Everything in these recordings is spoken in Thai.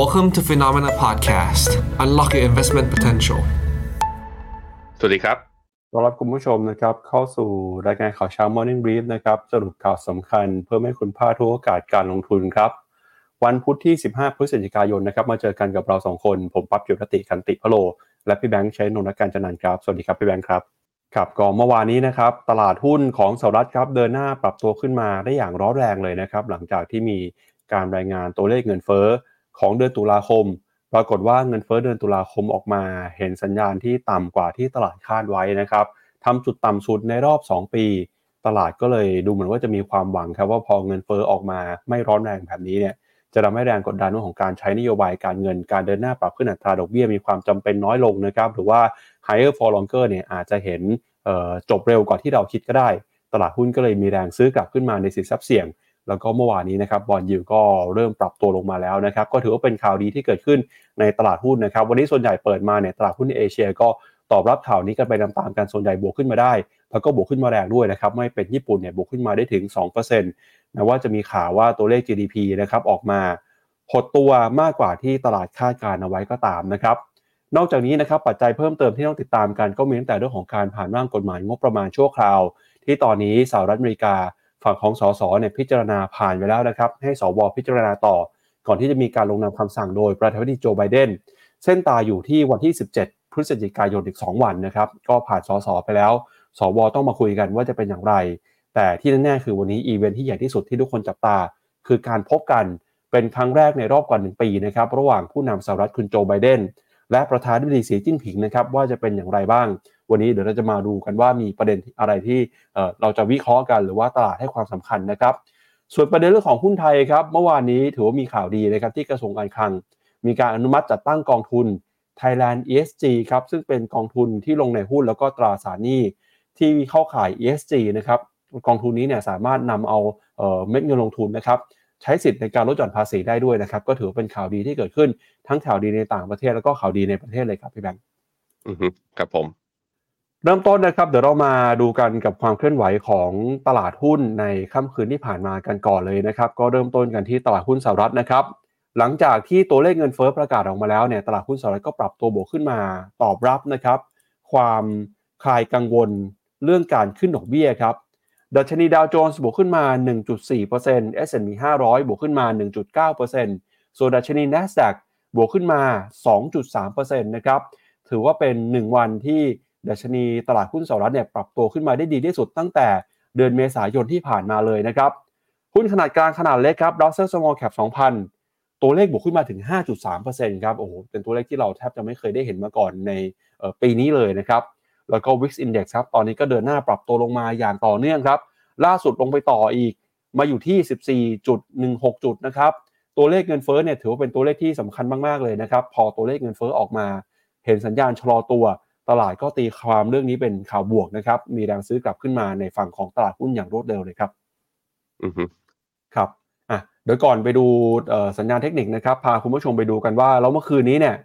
Welcome to Phenomena Podcast. Unlock your investment potential. สวัสดีครับต้อนรับคุณผู้ชมนะครับ เข้าสู่รายการข่าวเช้า Morning Brief นะครับ สรุปข่าวสำคัญเพื่อไม่ให้คุณพลาดทุกโอกาสการลงทุนครับ วันพุธที่ 15 พฤศจิกายนนะครับ มาเจอกันกับเราสองคน ผมปั๊บจุรติคันติพะโล และพี่แบงค์ใช้นนทการจันนันท์ครับ สวัสดีครับพี่แบงค์ครับครับก็เมื่อวานนี้นะครับ ตลาดหุ้นของสหรัฐครับ เดินหน้าปรับตัวขึ้นมาได้อย่างร้อนแรงเลยนะครับ หลังจากที่มีการรายงานตัวเลขเงินเฟ้อ ของเดือนตุลาคม ปรากฏว่าเงินเฟ้อเดือนตุลาคมออกมา เห็นสัญญาณที่ต่ำกว่าที่ตลาดคาดไว้นะครับทำจุดต่ำสุดในรอบ 2 ปี ตลาดก็เลยดูเหมือนว่าจะมีความหวังครับว่าพอเงินเฟ้อออกมาไม่ร้อนแรงแบบนี้เนี่ยจะทำให้แรงกดดันเรื่องของการใช้นโยบายการเงินการเดินหน้าปรับขึ้นอัตราดอกเบี้ยมีความจำเป็นน้อยลงนะครับ หรือว่า higher for longer เนี่ยอาจจะเห็นจบเร็วกว่าที่เราคิดก็ได้ ตลาดหุ้นก็เลยมีแรงซื้อกลับขึ้นมาในสินทรัพย์เสี่ยง แล้วก็เมื่อวานนี้นะครับบอลยูก็เริ่มปรับตัวลงมาแล้วนะครับก็ถือว่าเป็นข่าวดีที่เกิดขึ้นในตลาดหุ้นนะครับ วันนี้ส่วนใหญ่เปิดมาเนี่ยตลาดหุ้นในเอเชียก็ตอบรับข่าวนี้กันไปตามๆกันส่วนใหญ่บวกขึ้นมาได้ แล้วก็บวกขึ้นมาแรงด้วยนะครับไม่เป็นญี่ปุ่นเนี่ยบวกขึ้นมาได้ถึง 2%นะว่าจะมีข่าวว่าตัวเลข GDP นะครับออกมาหดตัวมากกว่าที่ตลาดคาดการเอาไว้ก็ตามนะครับนอกจากนี้นะครับปัจจัยเพิ่มเติมที่ต้องติดตามกันก็มีตั้งแต่เรื่องของการผ่านร่างกฎหมายงบประมาณชั่วคราว ที่ตอนนี้สหรัฐอเมริกา ฝั่งของสสเนี่ยพิจารณาผ่านไปแล้วนะครับ ให้สวพิจารณาต่อ ก่อนที่จะมีการลงนามคำสั่งโดยประธานาธิบดีโจไบเดนเส้นตายอยู่ที่วันที่ 17 พฤศจิกายนอีก 2 วันนะครับ ก็ผ่านสสไปแล้ว สวต้องมาคุยกันว่าจะเป็นอย่างไร แต่ที่แน่ๆคือวันนี้อีเวนท์ที่ใหญ่ที่สุดที่ทุกคนจับตา คือการพบกันเป็นครั้งแรกในรอบกว่า1ปีนะครับ ระหว่างผู้นำสหรัฐคุณโจไบเดนและประธานาธิบดีสีจิ้นผิงนะครับว่าจะเป็นอย่างไรบ้าง วันนี้เดี๋ยวเราจะมาดูกันว่ามีประเด็นอะไรที่เราจะวิเคราะห์กันหรือว่าตลาดให้ความสำคัญนะครับ ส่วนประเด็นเรื่องของหุ้นไทยครับเมื่อวานนี้ถือว่ามีข่าวดีนะครับที่กระทรวงการคลัง มีการอนุมัติจัดตั้งกองทุน Thailand ESG ครับซึ่งเป็นกองทุนที่ลงในหุ้นแล้วก็ตราสารหนี้ที่เข้าข่าย ESG นะครับกองทุนนี้เนี่ยสามารถนำเอาเม็ดเงินลงทุนนะครับใช้สิทธิ์ในการลดหย่อนภาษีได้ด้วยนะครับ ก็ถือเป็นข่าวดีที่เกิดขึ้นทั้งข่าวดีในต่างประเทศแล้วก็ข่าวดีในประเทศเลยครับพี่แบงค์อือครับผม เริ่มต้นนะครับเดี๋ยวเรามาดูกันกับความเคลื่อนไหวของตลาดหุ้นในค่ำคืนที่ผ่านมากันก่อนเลยนะครับ ก็เริ่มต้นกันที่ตลาดหุ้นสหรัฐนะครับ หลังจากที่ตัวเลขเงินเฟ้อประกาศออกมาแล้วเนี่ยตลาดหุ้นสหรัฐก็ปรับตัวบวกขึ้นมาตอบรับนะครับ ความคลายกังวลเรื่องการขึ้นดอกเบี้ยครับดัชนีดาวโจนส์บวกขึ้นมา 1.4% S&P 500 บวกขึ้นมา 1.9%ส่วนดัชนี NASDAQ บวกขึ้นมา 2.3%นะครับถือว่าเป็น 1 วันที่ ดัชนีตลาดหุ้นสหรัฐเนี่ยปรับตัวขึ้นมาได้ดีที่สุดตั้งแต่เดือนเมษายนที่ผ่านมาเลยนะครับหุ้นขนาดกลางขนาดเล็กครับ Russell Small Cap 2,000ตัวเลขบวกขึ้นมาถึง 5.3%ครับโอ้โหเป็นตัวเลขที่เราแทบจะไม่เคยได้เห็นมาก่อนในปีนี้เลยนะครับแล้วก็ Wix Index ครับตอนนี้ก็เดินหน้าปรับตัวลงมาอย่างต่อเนื่องครับ ล่าสุดลงไปต่ออีกมาอยู่ที่ 14.16 จุดนะครับตัวเลขเงินเฟ้อเนี่ยถือว่าเป็นตัวเลขที่สำคัญมากๆเลยนะครับ พอตัวเลขเงินเฟ้อออกมา เห็นสัญญาณชะลอตัว ตลาดก็ตีความเรื่องนี้เป็นข่าวบวกนะครับ มีแรงซื้อกลับขึ้นมาในฝั่งของตลาดหุ้นอย่างรวดเร็วเลยครับ อือฮึครับอะเดี๋ยวก่อนไปดูสัญญาณเทคนิคนะครับ พาคุณผู้ชมไปดูกันว่าแล้วเมื่อคืนนี้เนี่ย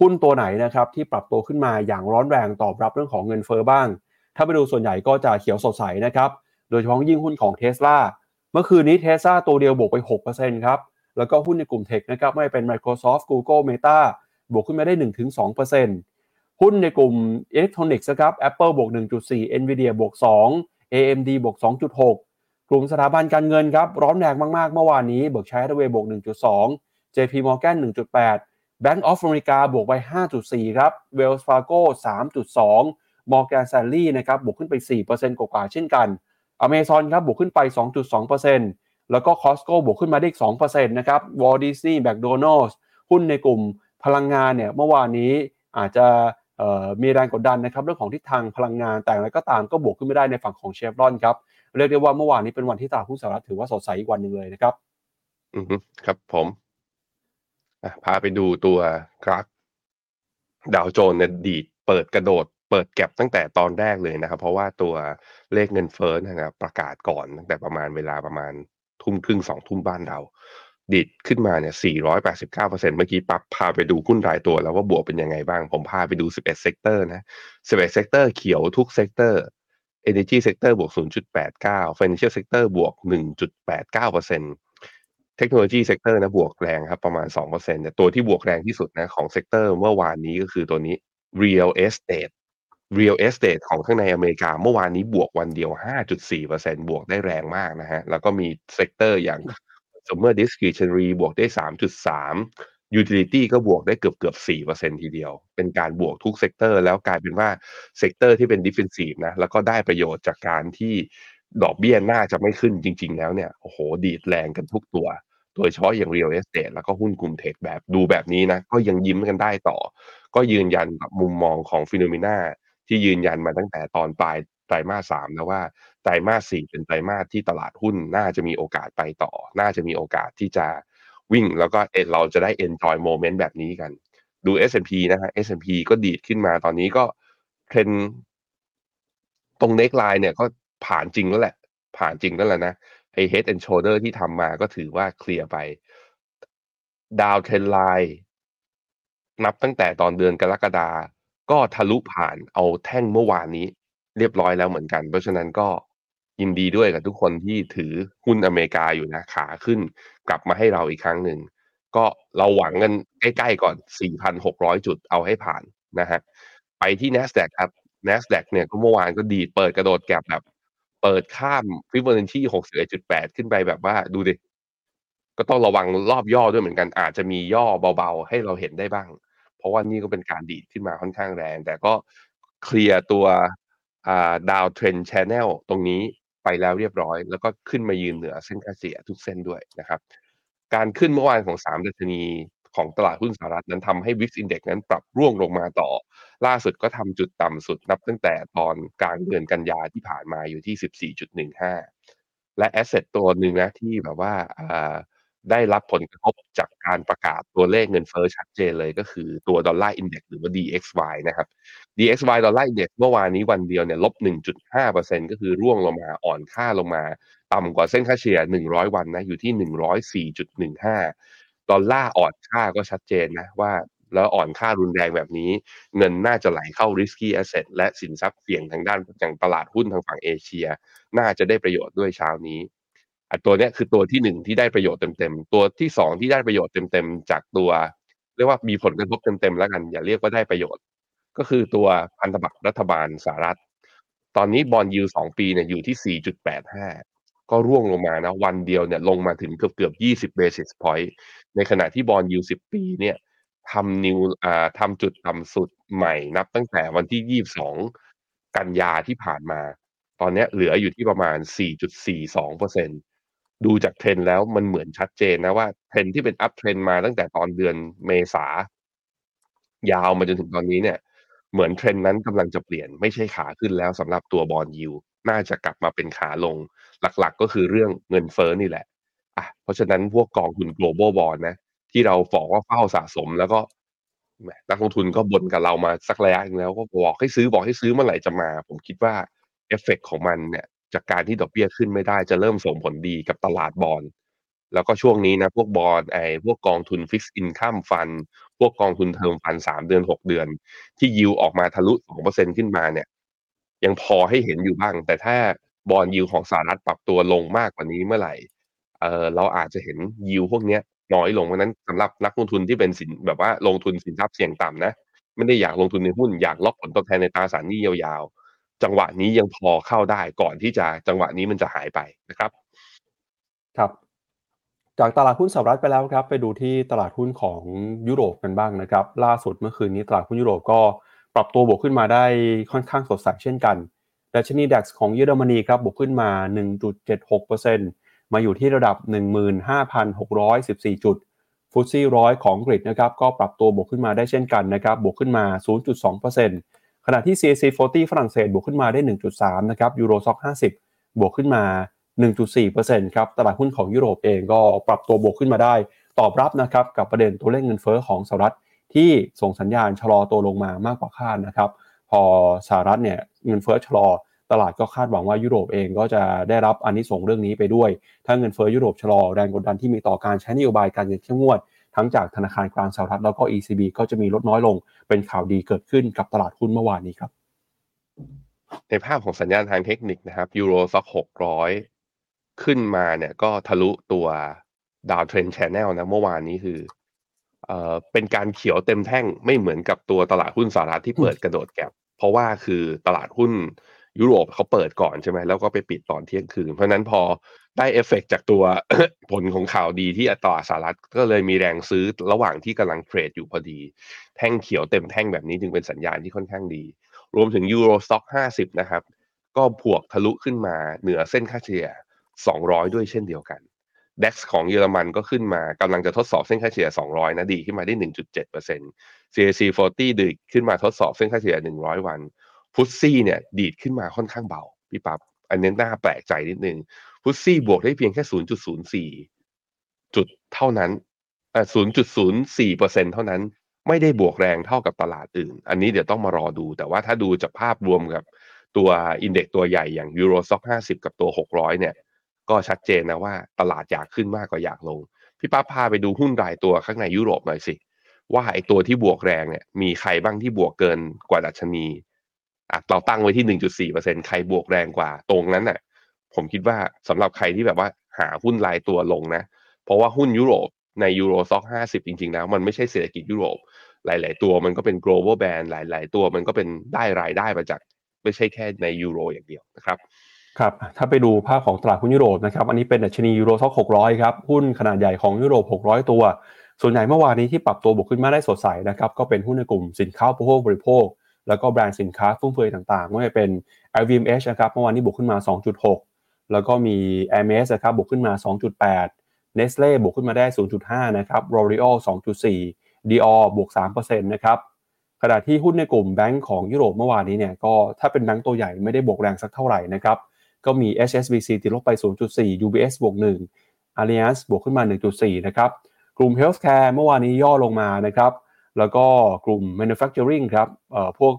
หุ้นตัวไหนนะครับที่ปรับตัวขึ้นมาอย่างร้อนแรงตอบรับเรื่องของเงินเฟอ้อบ้าง ถ้าไปดูส่วนใหญ่ก็จะเขียวสดใสนะครับ โดยเฉพาะยิ่งหุ้นของเท s l a เมื่อคืนนี้เท s l a ตัวเดียวบวกไป 6%ครับ แล้วก็หุ้นในกลุ่มเทคนะครับไม่เป็น Microsoft Google Meta บวกขึ้นมาได้ 1-2% หุ้นในกลุ่มอิเล็กทรอนิกส์นะครับ Apple บวก 1.4 Nvidia บวก 2 AMD บวก 2.6 กลุ่มสถาบันการเงินครับ ร้อนแรงมาก ๆ เมื่อวานนี้เบิร์กชัยฮัตเวย์บวก 1.2 JP Morgan 1.8 Bank of America บวกไป 5.4 ครับ Wells Fargo 3.2 Morgan Stanley นะครับบวกขึ้นไป 4%กว่าๆเช่นกัน Amazon ครับบวกขึ้นไป 2.2%แล้วก็ Costco บวกขึ้นมาได้อีก2%นะครับ Walt Disney McDonald's หุ้นในกลุ่มพลังงานเนี่ยเมื่อวานนี้อาจจะ มีแรงกดดันนะครับเรื่องของทิศทางพลังงานแต่อะไรก็ตามก็บวกขึ้นไม่ได้ในฝั่งของเชฟรอนครับเรียกได้ว่าเมื่อวานนี้เป็นวันที่ตลาดหุ้นสหรัฐถือว่าสดใสอีกวันหนึ่งเลยนะครับ อือครับผมพาไปดูตัวกราฟดาวโจนส์เนี่ยดีดเปิดกระโดดเปิด gap ตั้งแต่ตอนแรกเลยนะครับ เพราะว่าตัวเลขเงินเฟ้อนะครับประกาศก่อนตั้งแต่ประมาณเวลาประมาณทุ่มครึ่งสองทุ่มบ้านเรา ดีดขึ้นมาเนี่ย 489%เมื่อกี้ปั๊บพาไปดูหุ้นรายตัวแล้วว่าบวกเป็นยังไงบ้าง ผมพาไปดู 11 sector นะ 11 sector เขียวทุก sector Energy Sector บวก 0.89 Financial Sector บวก 1.89% technology sector นะบวกแรงครับประมาณ2%แต่ตัวที่บวกแรงที่สุดนะของ sector เมื่อวานนี้ก็คือตัวนี้ real estate real estate ของข้างในอเมริกาเมื่อวานนี้บวกวันเดียว 5.4%บวกได้แรงมากนะฮะ แล้วก็มี sector อย่าง consumer discretionary บวกได้ 3.3 utility ก็บวกได้เกือบเกือบ4%ทีเดียว เป็นการบวกทุก sector แล้วกลายเป็นว่าsector ที่เป็น defensive นะ แล้วก็ได้ประโยชน์จากการที่ดอกเบี้ยน่าจะไม่ขึ้นจริง ๆ แล้วเนี่ย โอ้โห ดีดแรงกันทุกตัว โดยเฉพาะอย่าง real estate แล้วก็หุ้นกลุ่ม tech แบบดูแบบนี้นะ ก็ยังยิ้มกันได้ต่อ ก็ยืนยันกับมุมมองของ FINNOMENA ที่ยืนยันมาตั้งแต่ตอนปลายไตรมาสสามแล้วว่า ไตรมาสสี่เป็นไตรมาสที่ตลาดหุ้นน่าจะมีโอกาสไปต่อ น่าจะมีโอกาสที่จะวิ่ง แล้วก็เอเราจะได้ enjoy moment แบบนี้กัน ดู S&P นะฮะ S&P ก็ดีดขึ้นมาตอนนี้ก็เทรนตรง neck line เนี่ยก็ผ่านจริงแล้วแหละ ผ่านจริงแล้วแหละนะไอ head and shoulder ที่ทำมาก็ถือว่าเคลียร์ไป ดาวเทรนไลน์นับตั้งแต่ตอนเดือนกรกฎาก็ทะลุผ่านเอาแท่งเมื่อวานนี้เรียบร้อยแล้วเหมือนกัน เพราะฉะนั้นก็ ยินดีด้วยกับทุกคนที่ถือหุ้นอเมริกาอยู่นะขาขึ้น กลับมาให้เราอีกครั้งหนึ่งก็เราหวังกันใกล้ๆก่อน 4,600 จุดเอาให้ผ่านนะฮะไปที่ NASDAQ ครับ NASDAQ เนี่ยก็เมื่อวานก็ดีดเปิดกระโดด gap แบบ เปิดข้าม Fibo ที่61.8 ขึ้นไปแบบว่าดูดิ ก็ต้องระวังรอบย่อด้วยเหมือนกันอาจจะมีย่อเบาๆ ให้เราเห็นได้บ้าง เพราะว่านี่ก็เป็นการดีดขึ้นมาค่อนข้างแรง แต่ก็เคลียร์ตัว downtrend channel ตรงนี้ ไปแล้วเรียบร้อย แล้วก็ขึ้นมายืนเหนือเส้นค่าเฉลี่ยทุกเส้นด้วยนะครับ การขึ้นเมื่อวานของ3ดัชนีของตลาดหุ้นสหรัฐนั้นทำให้ VIX Index นั้นปรับร่วงลงมาต่อ ล่าสุดก็ทำจุดต่ำสุดนับตั้งแต่ตอนกลางเดือนกันยาที่ผ่านมาอยู่ที่ 14.15 และ asset ตัวหนึ่งนะที่แบบว่าอ่า ได้รับผลกระทบจากการประกาศตัวเลขเงินเฟ้อชัดเจนเลยก็คือตัว Dollar Index หรือว่า DXY นะครับ DXY Dollar Index เมื่อวานนี้วันเดียวเนี่ยลบ 1.5%ก็คือร่วงลงมาอ่อนค่าลงมา ต่ำกว่าเส้นค่าเฉลี่ย 100 วันนะอยู่ที่ 104.15 ดอลลาร์อ่อนค่าก็ชัดเจนนะว่าแล้วอ่อนค่ารุนแรงแบบนี้ เงินน่าจะไหลเข้า risky asset และสินทรัพย์เสี่ยงทางด้านอย่างตลาดหุ้นทางฝั่งเอเชีย น่าจะได้ประโยชน์ด้วยเช้านี้ ตัวเนี้ยคือตัวที่หนึ่งที่ได้ประโยชน์เต็มๆตัวที่สองที่ได้ประโยชน์เต็มๆจากตัว เรียกว่ามีผลกระทบเต็มๆแล้วกัน อย่าเรียกว่าได้ประโยชน์ ก็คือตัวพันธบัตรรัฐบาลสหรัฐ ตอนนี้บอลยูสองปีเนี่ยอยู่ที่4.85ก็ร่วงลงมานะวันเดียวเนี่ยลงมาถึงเกือบเกือบ20 basis point ในขณะที่บอลยู10ปีเนี่ยทำนิวอ่าทำจุดต่ำสุดใหม่นับตั้งแต่วันที่22กันยาที่ผ่านมา ตอนนี้เหลืออยู่ที่ประมาณ 4.42% ดูจากเทรนแล้วมันเหมือนชัดเจนนะว่าเทรนที่เป็น uptrend มาตั้งแต่ตอนเดือนเมษายาวมาจนถึงตอนนี้เนี่ย เหมือนเทรนนั้นกำลังจะเปลี่ยนไม่ใช่ขาขึ้นแล้วสำหรับตัว bond yield น่าจะกลับมาเป็นขาลง หลักๆก็คือเรื่องเงินเฟ้อนี่แหละอะเพราะฉะนั้นพวกกองทุน global bond นะ ที่เราบอกว่าเฝ้าสะสมแล้วก็นักลงทุนก็บ่นกับเรามาสักระยะนึงแล้วก็บอกให้ซื้อบอกให้ซื้อเมื่อไหร่จะมา ผมคิดว่าเอฟเฟกของมันเนี่ย จากการที่ดอกเบี้ยขึ้นไม่ได้จะเริ่มส่งผลดีกับตลาดบอลแล้วก็ช่วงนี้นะพวกบอลไอ้พวกกองทุน fixed income fund พวกกองทุน term fund สามเดือนหกเดือน ที่ยิวออกมาทะลุสองเปอร์เซ็นขึ้นมาเนี่ย ยังพอให้เห็นอยู่บ้าง แต่ถ้า bond yield ของสหรัฐปรับตัวลงมากกว่านี้เมื่อไหร่เออเราอาจจะเห็นยิวพวกเนี้ยน้อยลงเพราะนั้นสำหรับนักลงทุนที่เป็นสินแบบว่าลงทุนสินทรัพย์เสี่ยงต่ำนะ ไม่ได้อยากลงทุนในหุ้นอยากล็อกผลตอบแทนในตราสารหนี้ยาวๆ จังหวะนี้ยังพอเข้าได้ก่อนที่จะจังหวะนี้มันจะหายไปนะครับ ครับ จากตลาดหุ้นสหรัฐไปแล้วครับ ไปดูที่ตลาดหุ้นของยุโรปกันบ้างนะครับ ล่าสุดเมื่อคืนนี้ตลาดหุ้นยุโรปก็ปรับตัวบวกขึ้นมาได้ค่อนข้างสดใสเช่นกันดัชนีดัคของเยอรมนีครับบวกขึ้นมา 1.76%มาอยู่ที่ระดับ 15,614 จุดฟุตซี่ร้อยของอังกนะครับก็ปรับตัวบวกขึ้นมาได้เช่นกันนะครับบวกขึ้นมา 0.2% ขณะที่ CAC 40 ฝรั่งเศสบวกขึ้นมาได้ 1.3 นะครับยูโรซ็อก50 บวกขึ้นมา 1.4%ครับตลาดหุ้นของยุโรปเองก็ปรับตัวบวกขึ้นมาได้ ตอบรับนะครับกับประเด็นตัวเลขเงินเฟ้อของสหรัฐที่ส่งสัญญาณชะลอตัวลงมามากกว่าคาดนะครับ พอสหรัฐเนี่ยเงินเฟ้อชะลอ ตลาดก็คาดหวังว่ายุโรปเองก็จะได้รับอันนี้ส่งเรื่องนี้ไปด้วย ถ้าเงินเฟ้อยุโรปชะลอแรงกดดันที่มีต่อการใช้นโยบายการเงินเข้มงวด ทั้งจากธนาคารกลางสหรัฐแล้วก็ ECB ก็จะมีลดน้อยลง เป็นข่าวดีเกิดขึ้นกับตลาดหุ้นเมื่อวานนี้ครับ ในภาพของสัญญาณทางเทคนิคนะครับ Euro Stoxx หกร้อยขึ้นมาเนี่ยก็ทะลุตัว downtrend channel นะเมื่อวานนี้คือเอ่อเป็นการเขียวเต็มแท่งไม่เหมือนกับตัวตลาดหุ้นสหรัฐที่เปิดกระโดด gap เพราะว่าคือตลาดหุ้น ยุโรปเขาเปิดก่อนใช่ไหมแล้วก็ไปปิดตอนเที่ยงคืน เพราะนั้นพอได้เอฟเฟกจากตัวผลของข่าวดีที่ตลาดสหรัฐก็เลยมีแรงซื้อระหว่างที่กำลังเทรดอยู่พอดี แท่งเขียวเต็มแท่งแบบนี้จึงเป็นสัญญาณที่ค่อนข้างดี รวมถึง Euro Stoxx 50นะครับ ก็บวกทะลุขึ้นมาเหนือเส้นค่าเฉลี่ย200 ด้วยเช่นเดียวกัน DAX ของเยอรมันก็ขึ้นมากำลังจะทดสอบเส้นค่าเฉลี่ย 200 นะดีขึ้นมาได้ 1.7% CAC 40 ดีขึ้นมาทดสอบเส้นค่าเฉลี่ย 100 วัน ฟุตซี่เนี่ยดีดขึ้นมาค่อนข้างเบาพี่ปับ๊บอันนี้น่าแปลกใจนิดนึงฟุตซี่บวกได้เพียงแค่ 0.04 จุดเท่านั้นเอ่อ0.04%เท่านั้น ไม่ได้บวกแรงเท่ากับตลาดอื่น อันนี้เดี๋ยวต้องมารอดู แต่ว่าถ้าดูจากภาพรวมกับตัวอินเด็กตัวใหญ่อย่าง Euro Stock 50 กับตัว 600 เนี่ย ก็ชัดเจนนะว่าตลาดอยากขึ้นมากกว่าอยากลง พี่ป้าพาไปดูหุ้นรายตัวข้างในยุโรปหน่อยสิ ว่าไอตัวที่บวกแรงเนี่ยมีใครบ้างที่บวกเกินกว่าดัชนี เราตั้งไว้ที่1.4%ใครบวกแรงกว่าตรงนั้นน่ะ ผมคิดว่าสำหรับใครที่แบบว่าหาหุ้นรายตัวลงนะ เพราะว่าหุ้นยุโรปในยูโรซ็อก50จริงๆแล้วมันไม่ใช่เศรษฐกิจยุโรป หลาย ๆ ตัวมันก็เป็น global band หลาย ๆ ตัวมันก็เป็นได้รายได้มาจากไม่ใช่แค่ในยูโรอย่างเดียวนะครับครับถ้าไปดูภาพของตลาดหุ้นยุโรปนะครับอันนี้เป็นดัชนียูโรซ็อก600ครับหุ้นขนาดใหญ่ของยุโรป600ตัว ส่วนใหญ่เมื่อวานนี้ที่ปรับตัวบวกขึ้นมาได้สดใสนะครับก็เป็นหุ้นในกลุ่มสินค้าอุปโภคบริโภค แล้วก็แบรนด์สินค้าฟุ่มเฟือยต่างๆไม่ว่าจะเป็น LVMH นะครับเมื่อวานนี้บวกขึ้นมา 2.6 แล้วก็มี Hermes นะครับบวกขึ้นมา 2.8 Nestle บวกขึ้นมาได้ 0.5 นะครับ L'Oreal 2.4 Dior บวก3%นะครับขณะที่หุ้นในกลุ่มแบงก์ของยุโรปเมื่อวานนี้เนี่ยก็ถ้าเป็นแบงก์ตัวใหญ่ไม่ได้บวกแรงสักเท่าไหร่นะครับก็มี HSBC ติดลบไป 0.4 UBS บวก1 Allianz บวกขึ้นมา 1.4 นะครับ กลุ่ม Healthcare เมื่อวานนี้ย่อลงมานะครับ แล้วก็กลุ่ม Manufacturing ครับพวก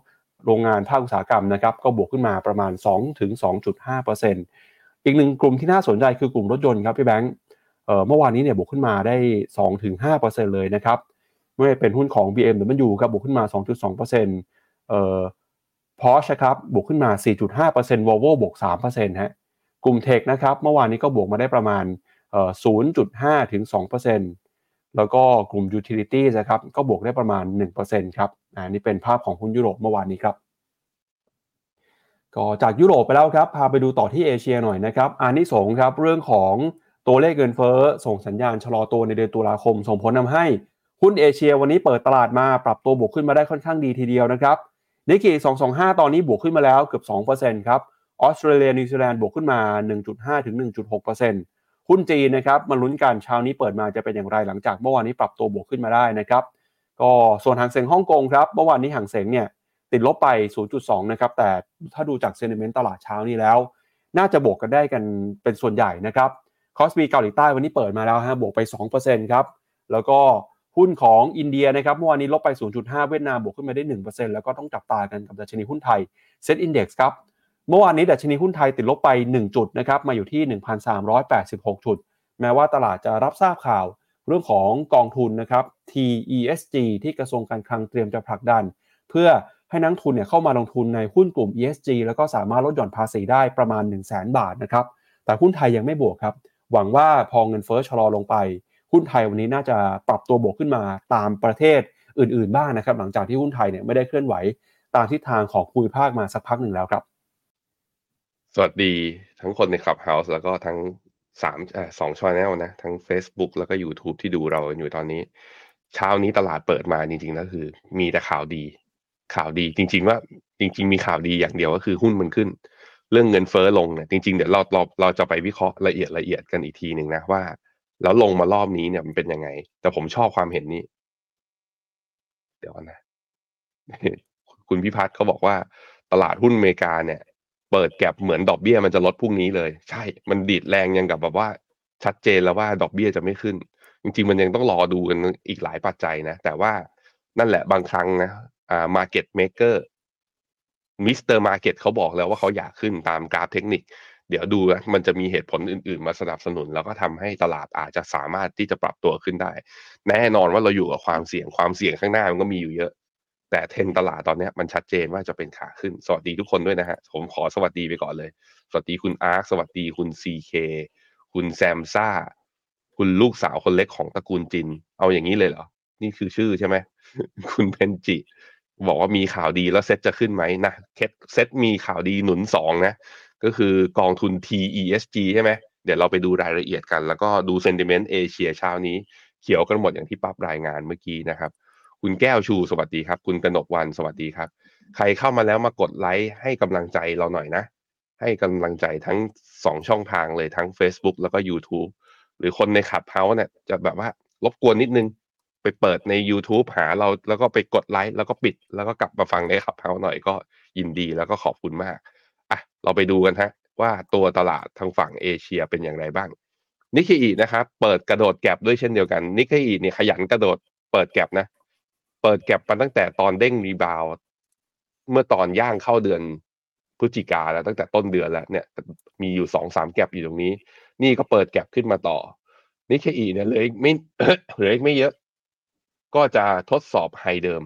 โรงงานภาคอุตสาหกรรมนะครับก็บวกขึ้นมาประมาณ2ถึง2.5%อีกหนึ่งกลุ่มที่น่าสนใจคือกลุ่มรถยนต์ครับพี่แบงค์เมื่อวานนี้เนี่ยบวกขึ้นมาได้2ถึง5%เลยนะครับไม่ว่าเป็นหุ้นของ BMW ครับบวกขึ้นมา 2.2%เอ่อ Porsche ครับบวกขึ้นมา 4.5% Volvo บวก3%ฮะกลุ่มเทคนะครับเมื่อวานนี้ก็บวกมาได้ประมาณ0.5ถึง2% แล้วก็กลุ่ม Utility นะครับก็บวกได้ประมาณ 1%ครับอ่านี่เป็นภาพของหุ้นยุโรปเมื่อวานนี้ครับก็จากยุโรปไปแล้วครับ พาไปดูต่อที่เอเชียหน่อยนะครับอานิสงส์ครับเรื่องของตัวเลขเงินเฟ้อส่งสัญญาณชะลอตัวในเดือนตุลาคม ส่งผลทำให้หุ้นเอเชียวันนี้เปิดตลาดมาปรับตัวบวกขึ้นมาได้ค่อนข้างดีทีเดียวนะครับนิกเกอิ225 ตอนนี้บวกขึ้นมาแล้วเกือบ2%ครับออสเตรเลียนิวซีแลนด์บวกขึ้นมา 1.5ถึง1.6% หุ้นจีนนะครับมาลุ้นกันเช้านี้เปิดมาจะเป็นอย่างไรหลังจากเมื่อวานนี้ปรับตัวบวกขึ้นมาได้นะครับก็ส่วนฮั่งเส็งฮ่องกงครับเมื่อวานนี้ฮั่งเส็งเนี่ยติดลบไป 0.2 นะครับ แต่ถ้าดูจาก sentiment ตลาดเช้านี้แล้ว น่าจะบวกกันได้กันเป็นส่วนใหญ่นะครับคอสปีเกาหลีใต้วันนี้เปิดมาแล้วฮะบวกไป 2%ครับแล้วก็หุ้นของอินเดียนะครับเมื่อวานนี้ลบไป 0.5 เวียดนามบวกขึ้นมาได้ 1%แล้วก็ต้องจับตากันกับดัชนีหุ้นไทยเซ็ตอินดี x ครับ เมื่อวานนี้ดัชนีหุ้นไทยติดลบไป 1 จุดนะครับมาอยู่ที่ 1,386 จุด แม้ว่าตลาดจะรับทราบข่าวเรื่องของกองทุนนะครับ TESG ที่กระทรวงการคลังเตรียมจะผลักดัน เพื่อให้นักทุนเนี่ยเข้ามาลงทุนในหุ้นกลุ่ม ESG แล้วก็สามารถลดหย่อนภาษีได้ประมาณ 100,000 บาทนะครับแต่หุ้นไทยยังไม่บวกครับ หวังว่าพอเงินเฟ้อชะลอลงไป หุ้นไทยวันนี้น่าจะปรับตัวบวกขึ้นมาตามประเทศอื่นๆบ้างนะครับ หลังจากที่หุ้นไทยเนี่ยไม่ได้เคลื่อนไหว ตามทิศทางของภูมิภาคมาสักพักหนึ่งแล้วครับ สวัสดีทั้งคนใน Clubhouse แล้วก็ทั้งสามเอ่อสองช anel นะ ทั้ง Facebook แล้วก็ YouTube ที่ดูเราอยู่ตอนนี้ เช้านี้ตลาดเปิดมาจริงๆแล้วคือ มีแต่ข่าวดี ข่าวดีจริง ๆ ว่าจริง ๆ มีข่าวดีอย่างเดียวก็คือหุ้นมันขึ้น เรื่องเงินเฟ้อลงเนี่ยจริง ๆ เดี๋ยวเราเราเราจะไปวิเคราะห์ละเอียดละเอียดกันอีกทีหนึ่งนะว่า แล้วลงมารอบนี้เนี่ยมันเป็นยังไง แต่ผมชอบความเห็นนี้ เดี๋ยวนนะคุณพิพัฒน์เขาบอกว่าตลาดหุ้นอเมริกาเนี่ย เปิดแก็บเหมือนดอกเบี้ยมันจะลดพรุ่งนี้เลย ใช่ มันดีดแรงยังกับแบบว่า ชัดเจนแล้วว่าดอกเบี้ยจะไม่ขึ้น จริง ๆ มันยังต้องรอดูกันอีกหลายปัจจัยนะ แต่ว่านั่นแหละบางครั้งนะอ่า market maker Mr. Market เขาบอกแล้วว่าเขาอยากขึ้นตามกราฟเทคนิค เดี๋ยวดูนะมันจะมีเหตุผลอื่นๆ มาสนับสนุน แล้วก็ทำให้ตลาดอาจจะสามารถที่จะปรับตัวขึ้นได้ แน่นอนว่าเราอยู่กับความเสี่ยงความเสี่ยงข้างหน้ามันก็มีอยู่เยอะ แต่เทรนตลาดตอนนี้มันชัดเจนว่าจะเป็นขาขึ้น สวัสดีทุกคนด้วยนะฮะ ผมขอสวัสดีไปก่อนเลย สวัสดีคุณอาร์ค สวัสดีคุณซีเคคุณแซมซ่า คุณลูกสาวคนเล็กของตระกูลจิน เอาอย่างนี้เลยเหรอ นี่คือชื่อใช่ไหม คุณเพนจิ บอกว่ามีข่าวดีแล้วเซ็ตจะขึ้นไหมนะเซ็ตมีข่าวดีหนุนสองนะ ก็คือกองทุน TESG ใช่ไหม เดี๋ยวเราไปดูรายละเอียดกัน แล้วก็ดู sentiment เอเชียเช้านี้ เขียวกันหมดอย่างที่ปั๊บรายงานเมื่อกี้นะครับ คุณแก้วชูสวัสดีครับ คุณกนกวันสวัสดีครับ ใครเข้ามาแล้วมากดไลค์ให้กำลังใจเราหน่อยนะ ให้กำลังใจทั้งสองช่องทางเลยทั้ง Facebook แล้วก็ YouTube หรือคนในขับเฮาเนี่ยจะแบบว่ารบกวนนิดนึงไปเปิดใน YouTube หาเราแล้วก็ไปกดไลค์แล้วก็ปิด แล้วก็กลับมาฟังในขับเฮาหน่อยก็ยินดีแล้วก็ขอบคุณมากอะเราไปดูกันฮะว่าตัวตลาดทางฝั่งเอเชียเป็นอย่างไรบ้างนิกเกอีนะครับเปิดกระโดดแก็บด้วยเช่นเดียวกันนิกเกอีเนี่ยขยันกระโดดเปิดแก็บนะ เปิดแก็บมาตั้งแต่ตอนเด้งรีบาวเมื่อตอนย่างเข้าเดือนพฤศจิกาแล้วตั้งแต่ต้นเดือนแล้วเนี่ยมีอยู่สองสาม gap อยู่ตรงนี้ นี่ก็เปิด gap ขึ้นมาต่อนิเคอีเนี่ยเหลืออีกไม่เหลืออีกไม่เยอะ ก็จะทดสอบ high เดิม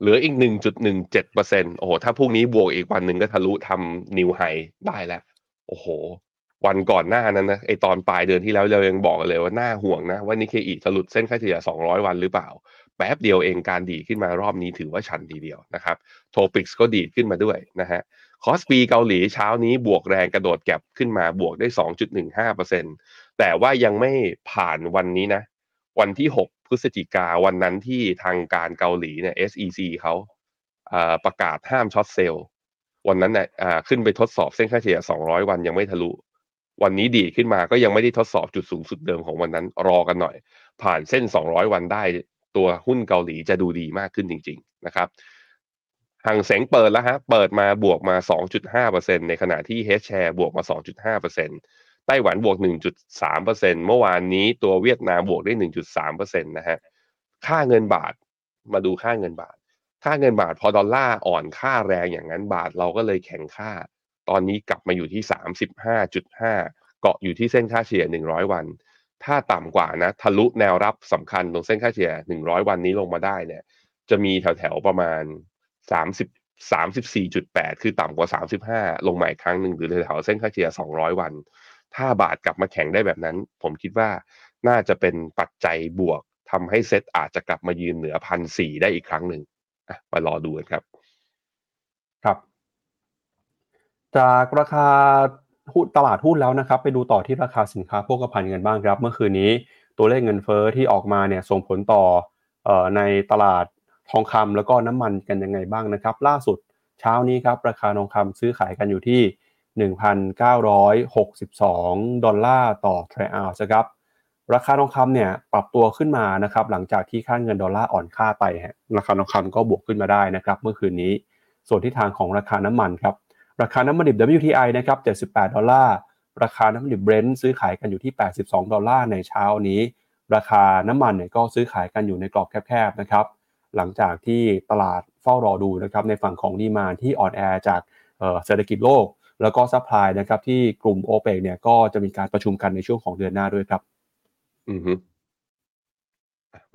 เหลืออีกหนึ่งจุดหนึ่งเจ็ดเปอร์เซ็นต์โอ้โห ถ้าพรุ่งนี้บวกอีกวันหนึ่งก็ทะลุทำ new high ได้แล้ว โอ้โห วันก่อนหน้านั้นนะไอตอนปลายเดือนที่แล้วเรายังบอกเลยว่าน่าห่วงนะว่านิเคอีจะหลุดเส้นค่าเฉลี่ย 200 วันหรือเปล่า แป๊บเดียวเองการดีขึ้นมารอบนี้ถือว่าชันทีเดียวนะครับ TOPIX ก็ดีขึ้นมาด้วยนะฮะ KOSPI เกาหลีเช้านี้บวกแรงกระโดด gap ขึ้นมาบวกได้ 2.15%แต่ว่ายังไม่ผ่านวันนี้นะ วันที่ 6 พฤศจิกาวันนั้นที่ทางการเกาหลีเนี่ย SEC เขาประกาศห้าม short sell วันนั้นเนี่ยขึ้นไปทดสอบเส้นค่าเฉลี่ย 200 วันยังไม่ทะลุ วันนี้ดีขึ้นมาก็ยังไม่ได้ทดสอบจุดสูงสุดเดิมของวันนั้นรอกันหน่อย ผ่านเส้น 200 วันได้ตัวหุ้นเกาหลีจะดูดีมากขึ้นจริง ๆ นะครับห่างเสงเปิดแล้วฮะ เปิดมาบวกมา 2.5%ในขณะที่ H share บวกมา 2.5%ไต้หวันบวก 1.3%เมื่อวานนี้ตัวเวียดนามบวกได้ 1.3%นะฮะ ค่าเงินบาทมาดูค่าเงินบาท ค่าเงินบาทพอดอลลาร์อ่อนค่าแรงอย่างนั้นบาทเราก็เลยแข็งค่า ตอนนี้กลับมาอยู่ที่ 35.5 เกาะอยู่ที่เส้นค่าเฉลี่ย 100 วัน ถ้าต่ำกว่านะทะลุแนวรับสำคัญตรงเส้นค่าเฉลี่ย 100 วันนี้ลงมาได้เนี่ย จะมีแถวๆประมาณสามสิบสามสิบสี่จุดแปดคือต่ำกว่าสามสิบห้าลงใหม่ครั้งหนึ่งหรือแถวเส้นค่าเฉลี่ยสองร้อยวัน ถ้าบาทกลับมาแข็งได้แบบนั้น ผมคิดว่าน่าจะเป็นปัจจัยบวกทำให้เซ็ตอาจจะกลับมายืนเหนือพันสี่ได้อีกครั้งหนึ่งมารอดูกันครับ จากราคาตลาดหุ้นแล้วนะครับ ไปดูต่อที่ราคาสินค้าโภคภัณฑ์กันบ้างครับ เมื่อคืนนี้ตัวเลขเงินเฟ้อที่ออกมาเนี่ยส่งผลต่อในตลาดทองคำแล้วก็น้ำมันกันยังไงบ้างนะครับ ล่าสุดเช้านี้ครับราคาทองคำซื้อขายกันอยู่ที่ 1,962 ดอลลาร์ต่อออนซ์นะครับราคาทองคำเนี่ยปรับตัวขึ้นมานะครับหลังจากที่ค่าเงินดอลลาร์อ่อนค่าไปราคาทองคำก็บวกขึ้นมาได้นะครับ เมื่อคืนนี้ ส่วนที่ทางของราคาน้ำมันครับ ราคาน้ำมันดิบ WTI นะครับ 78 ดอลลาร์ ราคาน้ำมันดิบเบรนท์ซื้อขายกันอยู่ที่ 82 ดอลลาร์ในเช้านี้ ราคาน้ำมันเนี่ยก็ซื้อขายกันอยู่ในกรอบแคบๆนะครับ หลังจากที่ตลาดเฝ้ารอดูนะครับในฝั่งของ demand ที่อ่อนแอจากเศรษฐกิจโลก แล้วก็ supply นะครับที่กลุ่มโอเปกเนี่ยก็จะมีการประชุมกันในช่วงของเดือนหน้าด้วยครับ อือฮึ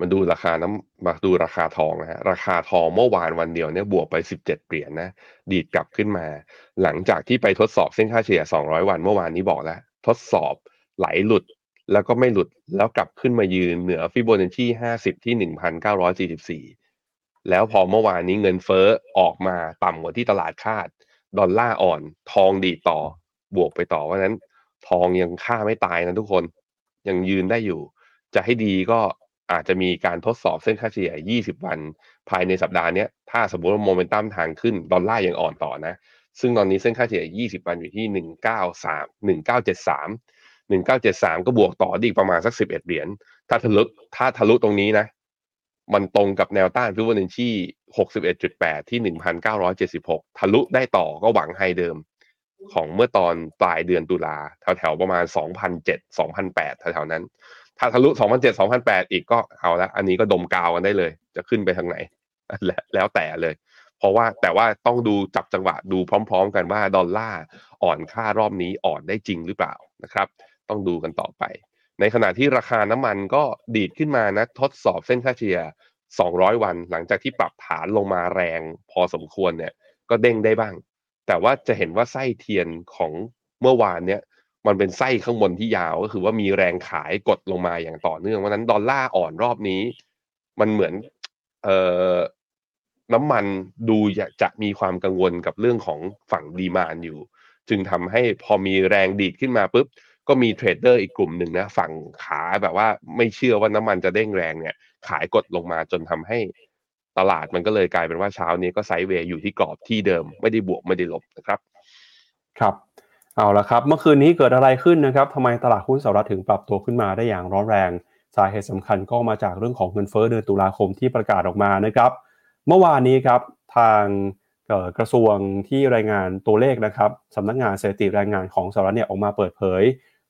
มาดูราคาน้ำมาดูราคาทองนะฮะราคาทองเมื่อวานวันเดียวเนี่ยบวกไปสิบเจ็ดเหรียญนนะ ดีดกลับขึ้นมา หลังจากที่ไปทดสอบเส้นค่าเฉลี่ยสองร้อยวันเมื่อวานนี้บอกแล้ว ทดสอบไหลหลุดแล้วก็ไม่หลุดแล้วกลับขึ้นมายืนเหนือฟิโบนัชชีห้าสิบที่หนึ่งพันเก้าร้อยสี่สิบสี่แล้วพอเมื่อวานนี้เงินเฟ้อออกมาต่ำกว่าที่ตลาดคาด ดอลลาร์อ่อน ทองดีต่อบวกไปต่อเพราะนั้น ทองยังค่าไม่ตายนะทุกคนยังยืนได้อยู่ จะให้ดีก็ อาจจะมีการทดสอบเส้นค่าเฉลี่ย 20 วัน ภายในสัปดาห์นี้ถ้าสมมติว่าโมเมนตัมทางขึ้นดอลลาร์ยังอ่อนต่อนะ ซึ่งตอนนี้เส้นค่าเฉลี่ย 20 วันอยู่ที่ 193 1973 1973 ก็บวกต่ออีกประมาณสัก 11 เหรียญ ถ้าทะลุถ้าทะลุตรงนี้นะ มันตรงกับแนวต้านฟิวเจอร์นชี61.8 ที่ 1,976 ทะลุได้ต่อก็หวัง high เดิม ของเมื่อตอนปลายเดือนตุลาแถวๆประมาณ 2,007 2,008แถวๆนั้น ถ้าทะลุ2,007 2,008 อีกก็เอาละอันนี้ก็ดมกาวกันได้เลย จะขึ้นไปทางไหน แล้วแต่เลย เพราะว่าแต่ว่าต้องดูจับจังหวะดูพร้อม ๆ กันว่าดอลลาร์อ่อนค่ารอบนี้อ่อนได้จริงหรือเปล่านะครับ ต้องดูกันต่อไป ในขณะที่ราคาน้ำมันก็ดีดขึ้นมานะทดสอบเส้นค่าเฉลี่ย200 วัน หลังจากที่ปรับฐานลงมาแรงพอสมควรเนี่ย ก็เด้งได้บ้าง แต่ว่าจะเห็นว่าไส้เทียนของเมื่อวานเนี่ย มันเป็นไส้ข้างบนที่ยาวก็คือว่ามีแรงขายกดลงมาอย่างต่อเนื่องวันนั้นดอลลาร์อ่อนรอบนี้ มันเหมือน เอ่อน้ำมันดูจะมีความกังวลกับเรื่องของฝั่ง demand อยู่ จึงทำให้พอมีแรงดีดขึ้นมาปุ๊บก็มี trader อีกกลุ่มหนึ่งนะฝั่งขาแบบว่าไม่เชื่อว่าน้ำมันจะเด้งแรงเนี่ย ขายกดลงมาจนทำให้ตลาดมันก็เลยกลายเป็นว่าเช้านี้ก็ไซด์เวย์อยู่ที่กรอบที่เดิมไม่ได้บวกไม่ได้ลบนะครับ ครับ เอาละครับ เมื่อคืนนี้เกิดอะไรขึ้นนะครับทำไมตลาดหุ้นสหรัฐถึงปรับตัวขึ้นมาได้อย่างร้อนแรง สาเหตุสำคัญก็มาจากเรื่องของเงินเฟ้อเดือนตุลาคมที่ประกาศออกมานะครับ เมื่อวานนี้ครับทางกระทรวงที่รายงานตัวเลขนะครับสำนักงานสถิติรายงานของสหรัฐเนี่ยออกมาเปิดเผย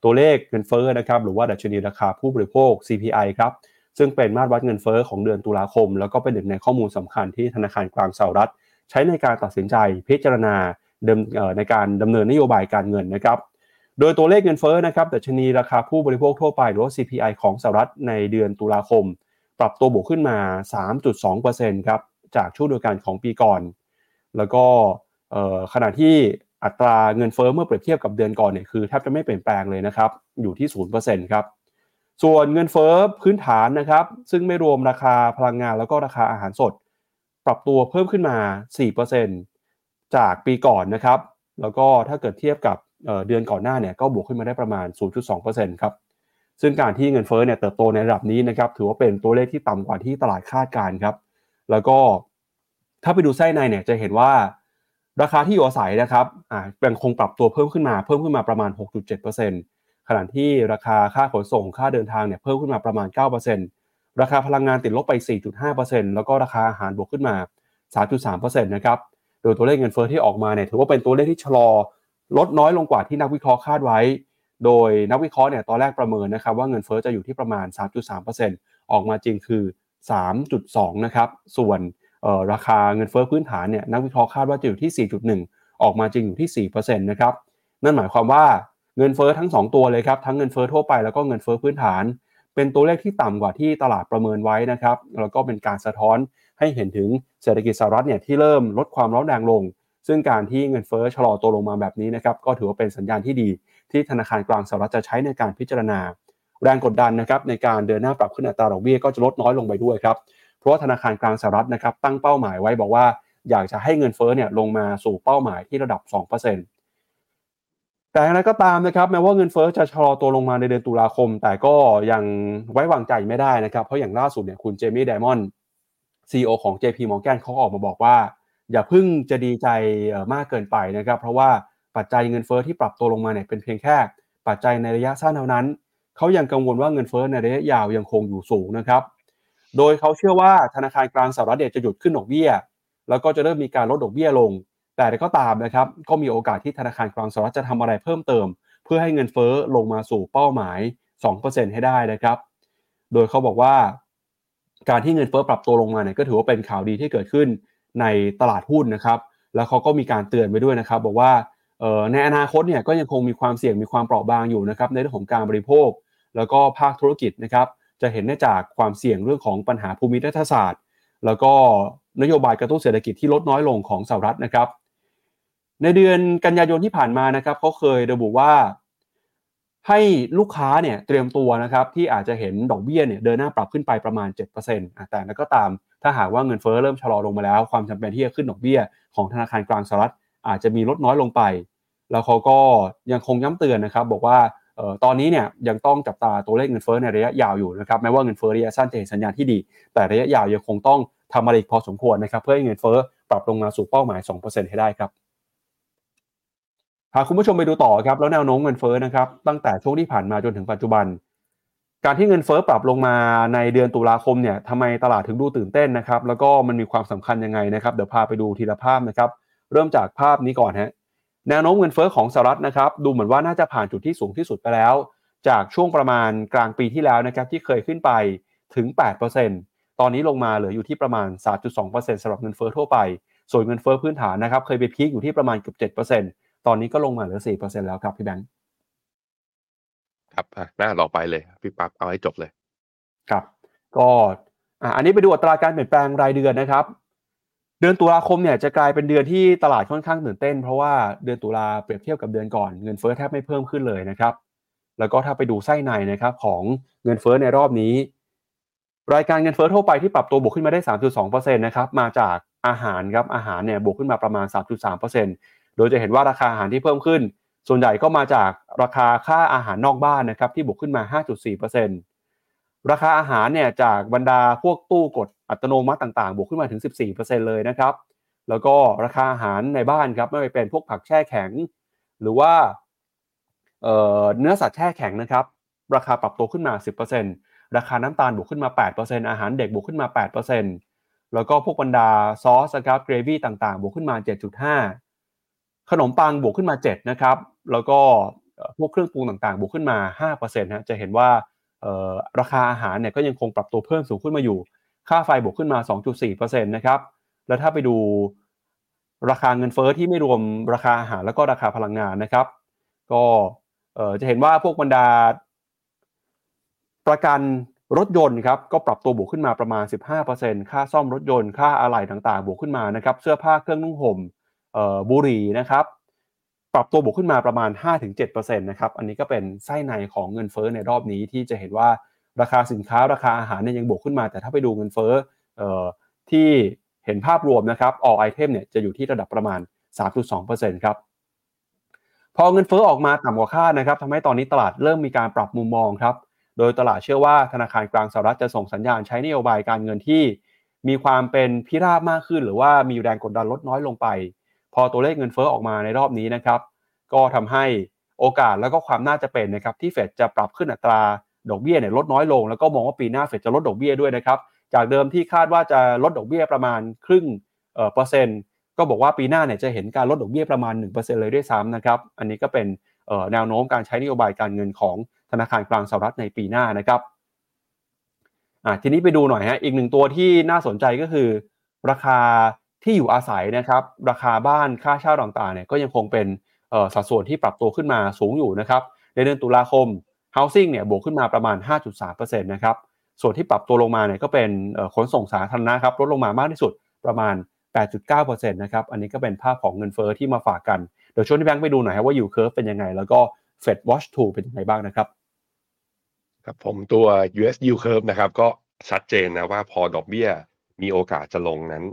ตัวเลขเงินเฟ้อนะครับหรือว่าดัชนีราคาผู้บริโภค CPI ครับซึ่งเป็นมาตรวัดเงินเฟ้อของเดือนตุลาคม แล้วก็เป็นหนึ่งในข้อมูลสำคัญที่ธนาคารกลางสหรัฐ ใช้ในการตัดสินใจพิจารณา ในการดำเนินนโยบายการเงินนะครับ โดยตัวเลขเงินเฟ้อนะครับดัชนีราคาผู้บริโภคทั่วไปหรือว่า CPI ของสหรัฐในเดือนตุลาคม ปรับตัวบวกขึ้นมา 3.2%ครับจากช่วงเดียวกันของปีก่อน แล้วก็ขณะที่อัตราเงินเฟ้อเมื่อเปรียบเทียบกับเดือนก่อนเนี่ยคือแทบจะไม่เปลี่ยนแปลงเลยนะครับอยู่ที่ 0%ครับส่วนเงินเฟ้อพื้นฐานนะครับ ซึ่งไม่รวมราคาพลังงานแล้วก็ราคาอาหารสด ปรับตัวเพิ่มขึ้นมา 4% จากปีก่อนนะครับ แล้วก็ถ้าเกิดเทียบกับเดือนก่อนหน้าเนี่ยก็บวกขึ้นมาได้ประมาณ 0.2%ครับ ซึ่งการที่เงินเฟ้อเนี่ยเติบโตในระดับนี้นะครับ ถือว่าเป็นตัวเลขที่ต่ำกว่าที่ตลาดคาดการครับ แล้วก็ถ้าไปดูไส้ในเนี่ยจะเห็นว่าราคาที่อยู่อาศัยนะครับอ่ายังคงปรับตัวเพิ่มขึ้นมา เพิ่มขึ้นมาประมาณ 6.7%ขณะที่ราคาค่าขนส่งค่าเดินทางเนี่ยเพิ่มขึ้นมาประมาณ 9%ราคาพลังงานติดลบไป 4.5%แล้วก็ราคาอาหารบวกขึ้นมา 3.3%นะครับ โดยตัวเลขเงินเฟ้อที่ออกมาเนี่ยถือว่าเป็นตัวเลขที่ชะลอลดน้อยลงกว่าที่นักวิเคราะห์คาดไว้ โดยนักวิเคราะห์เนี่ยตอนแรกประเมินนะครับว่าเงินเฟ้อจะอยู่ที่ประมาณ 3.3%ออกมาจริงคือ 3.2 นะครับ ส่วนราคาเงินเฟ้อพื้นฐานเนี่ยนักวิเคราะห์คาดว่าจะอยู่ที่ 4.1 ออกมาจริงอยู่ที่ 4%นะครับ นั่นหมายความว่าเงินเฟ้อทั้ง 2 ตัวเลยครับ ทั้งเงินเฟ้อทั่วไปแล้วก็เงินเฟ้อพื้นฐาน เป็นตัวเลขที่ต่ำกว่าที่ตลาดประเมินไว้นะครับ แล้วก็เป็นการสะท้อน ให้เห็นถึงเศรษฐกิจสหรัฐเนี่ยที่เริ่มลดความร้อนแรงลง ซึ่งการที่เงินเฟ้อชะลอตัวลงมาแบบนี้นะครับก็ถือว่าเป็นสัญญาณที่ดี ที่ธนาคารกลางสหรัฐจะใช้ในการพิจารณา แรงกดดันนะครับในการเดินหน้าปรับขึ้นอัตราดอกเบี้ยก็จะลดน้อยลงไปด้วยครับเพราะว่าธนาคารกลางสหรัฐนะครับตั้งเป้าหมายไว้บอกว่าอยากจะให้เงินเฟ้อเนี่ยลงมาสู่เป้าหมายที่ระดับ 2%แต่อะไรก็ตามนะครับแม้ว่าเงินเฟ้อจะชะลอตัวลงมาในเดือนตุลาคม แต่ก็ยังไว้วางใจไม่ได้นะครับ เพราะอย่างล่าสุดเนี่ยคุณเจมี่ไดมอนด์ ซีอของ JP Morgan เขาออกมาบอกว่า อย่าพึ่งจะดีใจมากเกินไปนะครับ เพราะว่าปัจจัยเงินเฟ้อที่ปรับตัวลงมาเนี่ยเป็นเพียงแค่ปัจจัยในระยะสั้นเท่านั้น เขายังกังวลว่าเงินเฟ้อในระยะยาวยังคงอยู่สูงนะครับ โดยเขาเชื่อว่าธนาคารกลางสหรัฐจะหยุดขึ้นดอกเบี้ย แล้วก็จะเริ่มมีการลดดอกเบี้ยลง แต่ก็ตามนะครับ ก็มีโอกาสที่ธนาคารกลางสหรัฐจะทำอะไรเพิ่มเติม เพื่อให้เงินเฟ้อลงมาสู่เป้าหมาย 2%ให้ได้นะครับ โดยเขาบอกว่า การที่เงินเฟ้อปรับตัวลงมาเนี่ยก็ถือว่าเป็นข่าวดีที่เกิดขึ้นในตลาดหุ้นนะครับแล้วเขาก็มีการเตือนไว้ด้วยนะครับ บอกว่าในอนาคตเนี่ยก็ยังคงมีความเสี่ยงมีความเปราะบางอยู่นะครับในเรื่องของการบริโภค แล้วก็ภาคธุรกิจนะครับจะเห็นได้จากความเสี่ยงเรื่องของปัญหาภูมิรัฐศาสตร์ แล้วก็นโยบายกระตุ้นเศรษฐกิจที่ลดน้อยลงของสหรัฐนะครับ ในเดือนกันยายนที่ผ่านมานะครับเขาเคยระบุว่า ให้ลูกค้าเนี่ยเตรียมตัวนะครับที่อาจจะเห็นดอกเบี้ยเนี่ยเดินหน้าปรับขึ้นไปประมาณ 7%แต่แล้วก็ตามถ้าหากว่าเงินเฟ้อเริ่มชะลอลงมาแล้ว ความจำเป็นที่จะขึ้นดอกเบี้ยของธนาคารกลางสหรัฐอาจจะมีลดน้อยลงไป แล้วเขาก็ยังคงย้ำเตือนนะครับ บอกว่าตอนนี้เนี่ยยังต้องจับตาตัวเลขเงินเฟ้อในระยะยาวอยู่นะครับแม้ว่าเงินเฟ้อระยะสั้นจะเห็นสัญญาณที่ดี แต่ระยะยาวยังคงต้องทำอะไรอีกพอสมควรนะครับเพื่อให้เงินเฟ้อปรับลงมาสู่เป้าหมาย 2%ให้ได้ครับ หากคุณผู้ชมไปดูต่อครับแล้วแนวโน้มเงินเฟ้อนะครับ ตั้งแต่ช่วงที่ผ่านมาจนถึงปัจจุบัน การที่เงินเฟ้อปรับลงมาในเดือนตุลาคมเนี่ยทำไมตลาดถึงดูตื่นเต้นนะครับ แล้วก็มันมีความสำคัญยังไงนะครับ เดี๋ยวพาไปดูทีละภาพนะครับ เริ่มจากภาพนี้ก่อนฮะแนวโน้มเงินเฟ้อของสหรัฐนะครับ ดูเหมือนว่าน่าจะผ่านจุดที่สูงที่สุดไปแล้ว จากช่วงประมาณกลางปีที่แล้วนะครับที่เคยขึ้นไปถึง 8%ตอนนี้ลงมาเหลืออยู่ที่ประมาณ 3.2%สำหรับเงินเฟ้อทั่วไป ส่วนเงินเฟ้อพื้นฐานนะครับ เคยไปพีคอยู่ที่ประมาณเกือบ ตอนนี้ก็ลงมาเหลือ 4%แล้วครับพี่แบงค์ครับหน้าต่อไปเลย พี่ปั๊บเอาให้จบเลย ครับ ก็อันนี้ไปดูอัตราการเปลี่ยนแปลงรายเดือนนะครับ เดือนตุลาคมเนี่ยจะกลายเป็นเดือนที่ตลาดค่อนข้างตื่นเต้น เพราะว่าเดือนตุลาเปรียบเทียบกับเดือนก่อนเงินเฟ้อแทบไม่เพิ่มขึ้นเลยนะครับ แล้วก็ถ้าไปดูไส้ในนะครับของเงินเฟ้อในรอบนี้ รายการเงินเฟ้อทั่วไปที่ปรับตัวบวกขึ้นมาได้ 3.2%นะครับมาจากอาหารครับอาหารเนี่ยบวกขึ้นมาประมาณ 3.3% โดยจะเห็นว่าราคาอาหารที่เพิ่มขึ้น ส่วนใหญ่ก็มาจากราคาค่าอาหารนอกบ้านนะครับที่บวกขึ้นมา 5.4%ราคาอาหารเนี่ยจากบรรดาพวกตู้กดอัตโนมัติต่างๆ บวกขึ้นมาถึง 14%เลยนะครับ แล้วก็ราคาอาหารในบ้านครับไม่ว่าเป็นพวกผักแช่แข็ง หรือว่าเเนื้อสัตว์แช่แข็งนะครับ ราคาปรับตัวขึ้นมา 10%ราคาน้ำตาลบวกขึ้นมา 8%อาหารเด็กบวกขึ้นมา 8%แล้วก็พวกบรรดาซอสครับเกรวี่ต่างๆ บวกขึ้นมา 7.5 ขนมปังบวกขึ้นมา7นะครับแล้วก็พวกเครื่องปรุงต่างๆ บวกขึ้นมา5%นะจะเห็นว่าราคาอาหารเนี่ยก็ยังคงปรับตัวเพิ่มสูงขึ้นมาอยู่ ค่าไฟบวกขึ้นมา 2.4%นะครับแล้วถ้าไปดูราคาเงินเฟอ้อที่ไม่รวมราคาอาหารแล้วก็ราคาพลังงานนะครับ ก็จะเห็นว่าพวกบรรดา ประกันรถยนต์ครับก็ปรับตัวบวกขึ้นมาประมาณ 15%ค่าซ่อมรถยนต์ค่าอะไหล่ต่างๆ บวกขึ้นมานะครับเสื้อผ้าเครื่องนุ่งห่ม บุหรี่นะครับปรับตัวบวกขึ้นมาประมาณ 5-7%นะครับอันนี้ก็เป็นไส้ในของเงินเฟ้อในรอบนี้ที่จะเห็นว่าราคาสินค้าราคาอาหารเนี่ยยังบวกขึ้นมา แต่ถ้าไปดูเงินเฟ้อที่เห็นภาพรวมนะครับ all item เนี่ยจะอยู่ที่ระดับประมาณ 3.2%ครับพอเงินเฟ้อออกมาต่ำกว่าคาดนะครับทำให้ตอนนี้ตลาดเริ่มมีการปรับมุมมองครับโดยตลาดเชื่อว่าธนาคารกลางสหรัฐจะส่งสัญญาณใช้นโยบายการเงินที่ มีความเป็นพิราบมากขึ้น หรือว่ามีแรงกดดันลดน้อยลงไป พอตัวเลขเงินเฟอ้อออกมาในรอบนี้นะครับ ก็ทำให้โอกาสแล้วก็ความน่าจะเป็นนะครับที่เฟดจะปรับขึ้นอัตราดอกเบี้ยเนี่ยลดน้อยลง แล้วก็มองว่าปีหน้าเฟดจะลดดอกเบี้ยด้วยนะครับ จากเดิมที่คาดว่าจะลดดอกเบี้ยประมาณครึ่งเปอร์เซ็นต์ก็บอกว่าปีหน้าเนี่ยจะเห็นการลดดอกเบี้ยประมาณ 1%เลยด้วยซ้ำนะครับ อันนี้ก็เป็นแนวโน้มการใช้นโยบายการเงินของธนาคารกลางสหรัฐในปีหน้านะครับทีนี้ไปดูหน่อยฮะอีกหนึ่งตัวที่น่าสนใจก็คือ ราคา ที่อยู่อาศัยนะครับราคาบ้านค่าเช่าต่างๆเนี่ยก็ยังคงเป็นสัดส่วนที่ปรับตัวขึ้นมาสูงอยู่นะครับในเดือนตุลาคม housing เนี่ยบวกขึ้นมาประมาณ 5.3%นะครับส่วนที่ปรับตัวลงมาเนี่ยก็เป็นขนส่งสาธารณะครับลดลงมามากที่สุดประมาณ 8.9%นะครับอันนี้ก็เป็นภาพของเงินเฟอ้อที่มาฝากกันเดี๋ยวชวนที่แบงค์ไปดูหน่อยครับว่า yield curve เป็นยังไง แล้วก็ Fed Watch 2เป็นยังไงบ้างนะครับครับผมตัว US yield curve นะครับก็ชัดเจนนะว่าพอดอกเบี้ยมีโอกาสจะลงนั้น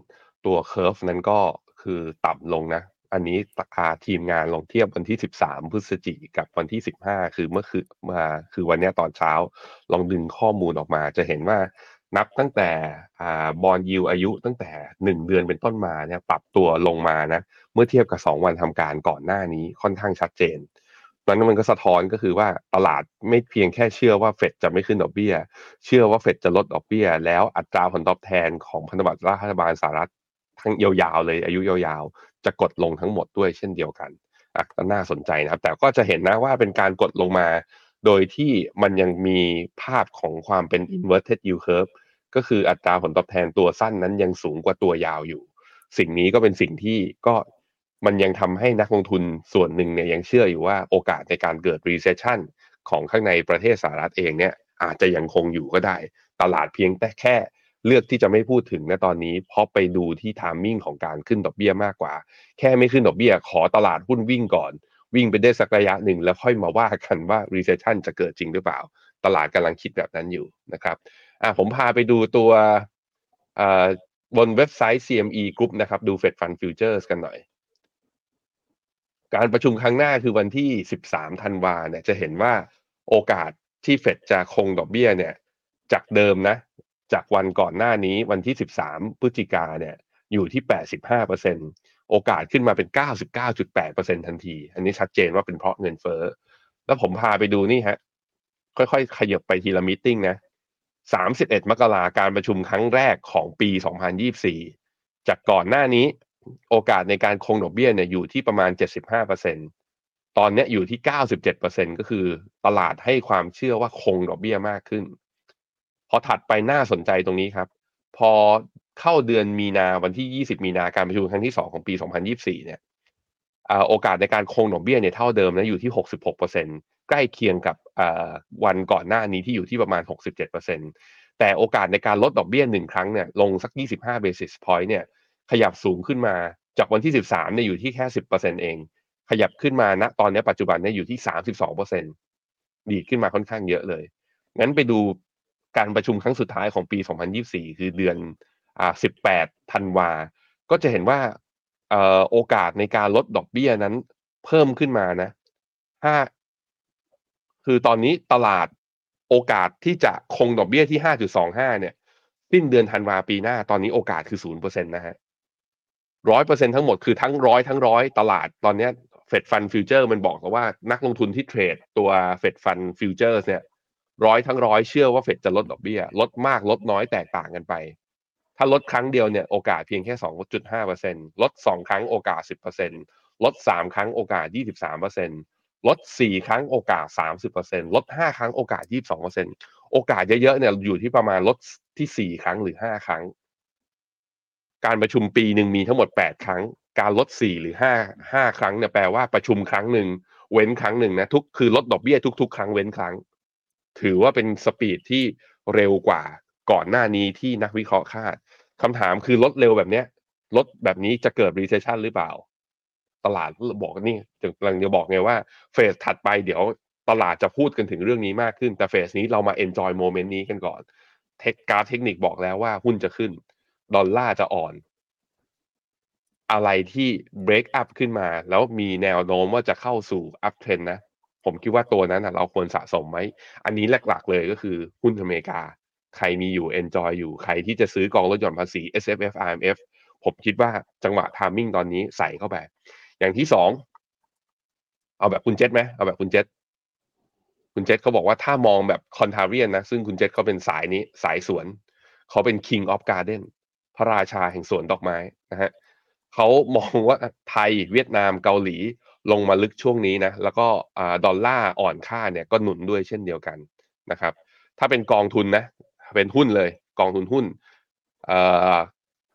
ตัว curve นั้นก็คือต่ำลงนะ อันนี้ทางทีมงานลองเทียบวันที่ 13 พฤศจิกกับวันที่ 15 คือเมื่อคือมาคือวันนี้ตอนเช้า ลองดึงข้อมูลออกมา จะเห็นว่านับตั้งแต่ bond yield อายุตั้งแต่ 1 เดือนเป็นต้นมาเนี่ยปรับตัวลงมานะ เมื่อเทียบกับ 2 วันทำการก่อนหน้านี้ค่อนข้างชัดเจนนั้นมันก็สะท้อนก็คือว่าตลาดไม่เพียงแค่เชื่อว่าเฟดจะไม่ขึ้นดอกเบี้ย เชื่อว่าเฟดจะลดดอกเบี้ย แล้วอัตราผลตอบแทนของพันธบัตรรัฐบาลสหรัฐ ทั้งยาวๆเลย อายุยาวๆ จะกดลงทั้งหมดด้วยเช่นเดียวกันอะก็น่าสนใจนะครับ แต่ก็จะเห็นนะว่าเป็นการกดลงมา โดยที่มันยังมีภาพของความเป็น inverted yield curve ก็คืออัตราผลตอบแทนตัวสั้นนั้นยังสูงกว่าตัวยาวอยู่ สิ่งนี้ก็เป็นสิ่งที่ก็มันยังทำให้นักลงทุนส่วนหนึ่งเนี่ยยังเชื่ออยู่ว่าโอกาสในการเกิด recession ของข้างในประเทศสหรัฐเองเนี่ยอาจจะยังคงอยู่ก็ได้ ตลาดเพียงแต่แค่ เลือกที่จะไม่พูดถึงในตอนนี้เพราะไปดูที่ทามมิ่งของการขึ้นดอกเบี้ยมากกว่า แค่ไม่ขึ้นดอกเบี้ยขอตลาดหุ้นวิ่งก่อน วิ่งไปได้สักระยะหนึ่งแล้วค่อยมาว่ากันว่า recession จะเกิดจริงหรือเปล่า ตลาดกำลังคิดแบบนั้นอยู่นะครับอ่าผมพาไปดูตัวบนเว็บไซต์ CME Group นะครับ ดู Fed Fund Futures กันหน่อย การประชุมครั้งหน้าคือวันที่ 13 ธันวาเนี่ยจะเห็นว่าโอกาสที่เฟดจะคงดอกเบี้ยเนี่ย จากเดิมนะ จากวันก่อนหน้านี้วันที่ 13 พฤศจิกาเนี่ยอยู่ที่ 85%โอกาสขึ้นมาเป็น 99.8%ทันที อันนี้ชัดเจนว่าเป็นเพราะเงินเฟ้อ แล้วผมพาไปดูนี่ฮะ ค่อยๆ ขยับไปทีละมิ팅นะ 31 มกราการประชุมครั้งแรกของปี 2024 จากก่อนหน้านี้ โอกาสในการคงดอกเบี้ยเนี่ยอยู่ที่ประมาณ 75%ตอนนี้อยู่ที่ 97%ก็คือตลาดให้ความเชื่อว่าคงดอกเบี้ยมากขึ้น พอถัดไปน่าสนใจตรงนี้ครับ พอเข้าเดือนมีนาวันที่ 20 มีนาการประชุมครั้งที่ 2 ของปี 2024 เนี่ยโอกาสในการคงดอกเบี้ยเนี่ยเท่าเดิมนะอยู่ที่ 66%ใกล้เคียงกับวันก่อนหน้านี้ที่อยู่ที่ประมาณ 67%แต่โอกาสในการลดดอกเบี้ยหนึ่งครั้งเนี่ยลงสัก 25 basis point เนี่ยขยับสูงขึ้นมาจากวันที่สิบสามเนี่ยอยู่ที่แค่สิบเปอร์เซ็นเอง ขยับขึ้นมาณตอนนี้ปัจจุบันเนี่ยอยู่ที่สามสิบสองเปอร์เซ็นดีขึ้นมาค่อนข้างเยอะเลย งั้นไปดู การประชุมครั้งสุดท้ายของปี 2024 คือเดือนอ่า18 ธันวา ก็จะเห็นว่าเอ่อโอกาสในการลดดอกเบี้ยนั้นเพิ่มขึ้นมานะห้าคือตอนนี้ตลาดโอกาสที่จะคงดอกเบี้ยที่ 5.25 เนี่ยสิ้นเดือนธันวาปีหน้า ตอนนี้โอกาสคือ 0%นะฮะร้อยเปอร์เซ็นทั้งหมดคือทั้งร้อยทั้งร้อยตลาดตอนเนี้ย Fed Fund Futures มันบอกแล้วว่านักลงทุนที่ trade ตัว Fed Fund Futures เนี่ย ร้อยทั้งร้อยเชื่อว่าเฟดจะลดดอกเบี้ย ลดมากลดน้อยแตกต่างกันไป ถ้าลดครั้งเดียวเนี่ยโอกาสเพียงแค่ 2.5%ลด 2 ครั้งโอกาส 10%ลด 3 ครั้งโอกาส 23%ลด 4 ครั้งโอกาส 30%ลด 5 ครั้งโอกาส 22%โอกาสเยอะๆเนี่ยอยู่ที่ประมาณลดที่ 4 ครั้งหรือ 5 ครั้ง การประชุมปีหนึ่งมีทั้งหมด 8 ครั้ง การลด 4 หรือ 5 5 ครั้งเนี่ยแปลว่าประชุมครั้งหนึ่งเว้นครั้งหนึ่งนะทุกคือลดดอกเบี้ยทุก ๆ ครั้งเว้นครั้ง ถือว่าเป็น speed ที่เร็วกว่าก่อนหน้านี้ที่นักวิเคราะห์คาดคำถามคือลดเร็วแบบเนี้ยลดแบบนี้จะเกิด recession หรือเปล่า ตลาดบอกนี่กำลังจะบอกไงว่า phase ถัดไปเดี๋ยวตลาดจะพูดกันถึงเรื่องนี้มากขึ้น แต่ phase นี้เรามา enjoy moment นี้กันก่อน เทคการเทคนิคบอกแล้วว่าหุ้นจะขึ้น ดอลลาร์จะอ่อน อะไรที่ break up ขึ้นมา แล้วมีแนวโน้มว่าจะเข้าสู่ up trend นะ ผมคิดว่าตัวนั้นเราควรสะสมไหม อันนี้หลักๆเลยก็คือหุ้นอเมริกา ใครมีอยู่ enjoy อยู่ ใครที่จะซื้อกองลดหย่อนภาษี S F F R M F ผมคิดว่าจังหวะ timing ตอนนี้ใส่เข้าไป อย่างที่สอง เอาแบบคุณเจษไหมเอาแบบคุณเจษคุณเจษเขาบอกว่าถ้ามองแบบคอนทาเรียนนะ ซึ่งคุณเจษเขาเป็นสายนี้สายสวน เขาเป็น King of Garden พระราชาแห่งสวนดอกไม้นะฮะเขามองว่าไทยเวียดนามเกาหลี ลงมาลึกช่วงนี้นะแล้วก็ดอลลาร์อ่อนค่าเนี่ยก็หนุนด้วยเช่นเดียวกันนะครับ ถ้าเป็นกองทุนนะเป็นหุ้นเลย กองทุนหุ้น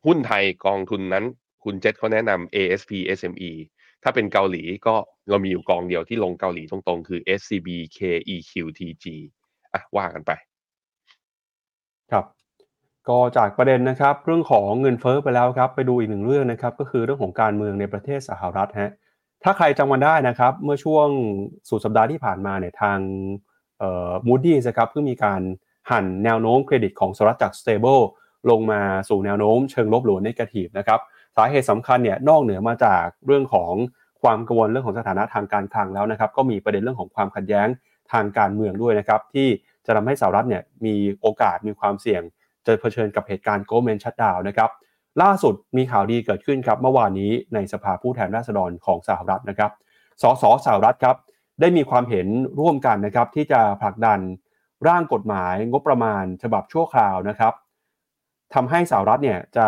หุ้นไทยกองทุนนั้น คุณเจษเขาแนะนำ ASP SME ถ้าเป็นเกาหลีก็เรามีอยู่กองเดียวที่ลงเกาหลีตรงๆ คือ SCB KEQTG อะว่ากันไป ครับ ก็จากประเด็นนะครับ เรื่องของเงินเฟ้อไปแล้วครับ ไปดูอีกหนึ่งเรื่องนะครับ ก็คือเรื่องของการเมืองในประเทศสหรัฐฮะ ถ้าใครจำวันได้นะครับ เมื่อช่วงสุดสัปดาห์ที่ผ่านมาเนี่ยทางมูดดี้นะครับเพิ่งมีการหั่นแนวโน้มเครดิตของสหรัฐจาก stable ลงมาสู่แนวโน้มเชิงลบหรือ negative นะครับสาเหตุสำคัญเนี่ยนอกเหนือมาจากเรื่องของความกังวลเรื่องของสถานะทางการคลังแล้วนะครับ ก็มีประเด็นเรื่องของความขัดแย้งทางการเมืองด้วยนะครับ ที่จะทำให้สหรัฐเนี่ยมีโอกาสมีความเสี่ยงจะเผชิญกับเหตุการณ์โกลเมนชัดดาวนะครับ ล่าสุดมีข่าวดีเกิดขึ้นครับเมื่อวานนี้ในสภาผู้แทนราษฎรของสหรัฐนะครับ สสสหรัฐครับได้มีความเห็นร่วมกันนะครับที่จะผลักดันร่างกฎหมายงบประมาณฉบับชั่วคราวนะครับทำให้สหรัฐเนี่ยจะ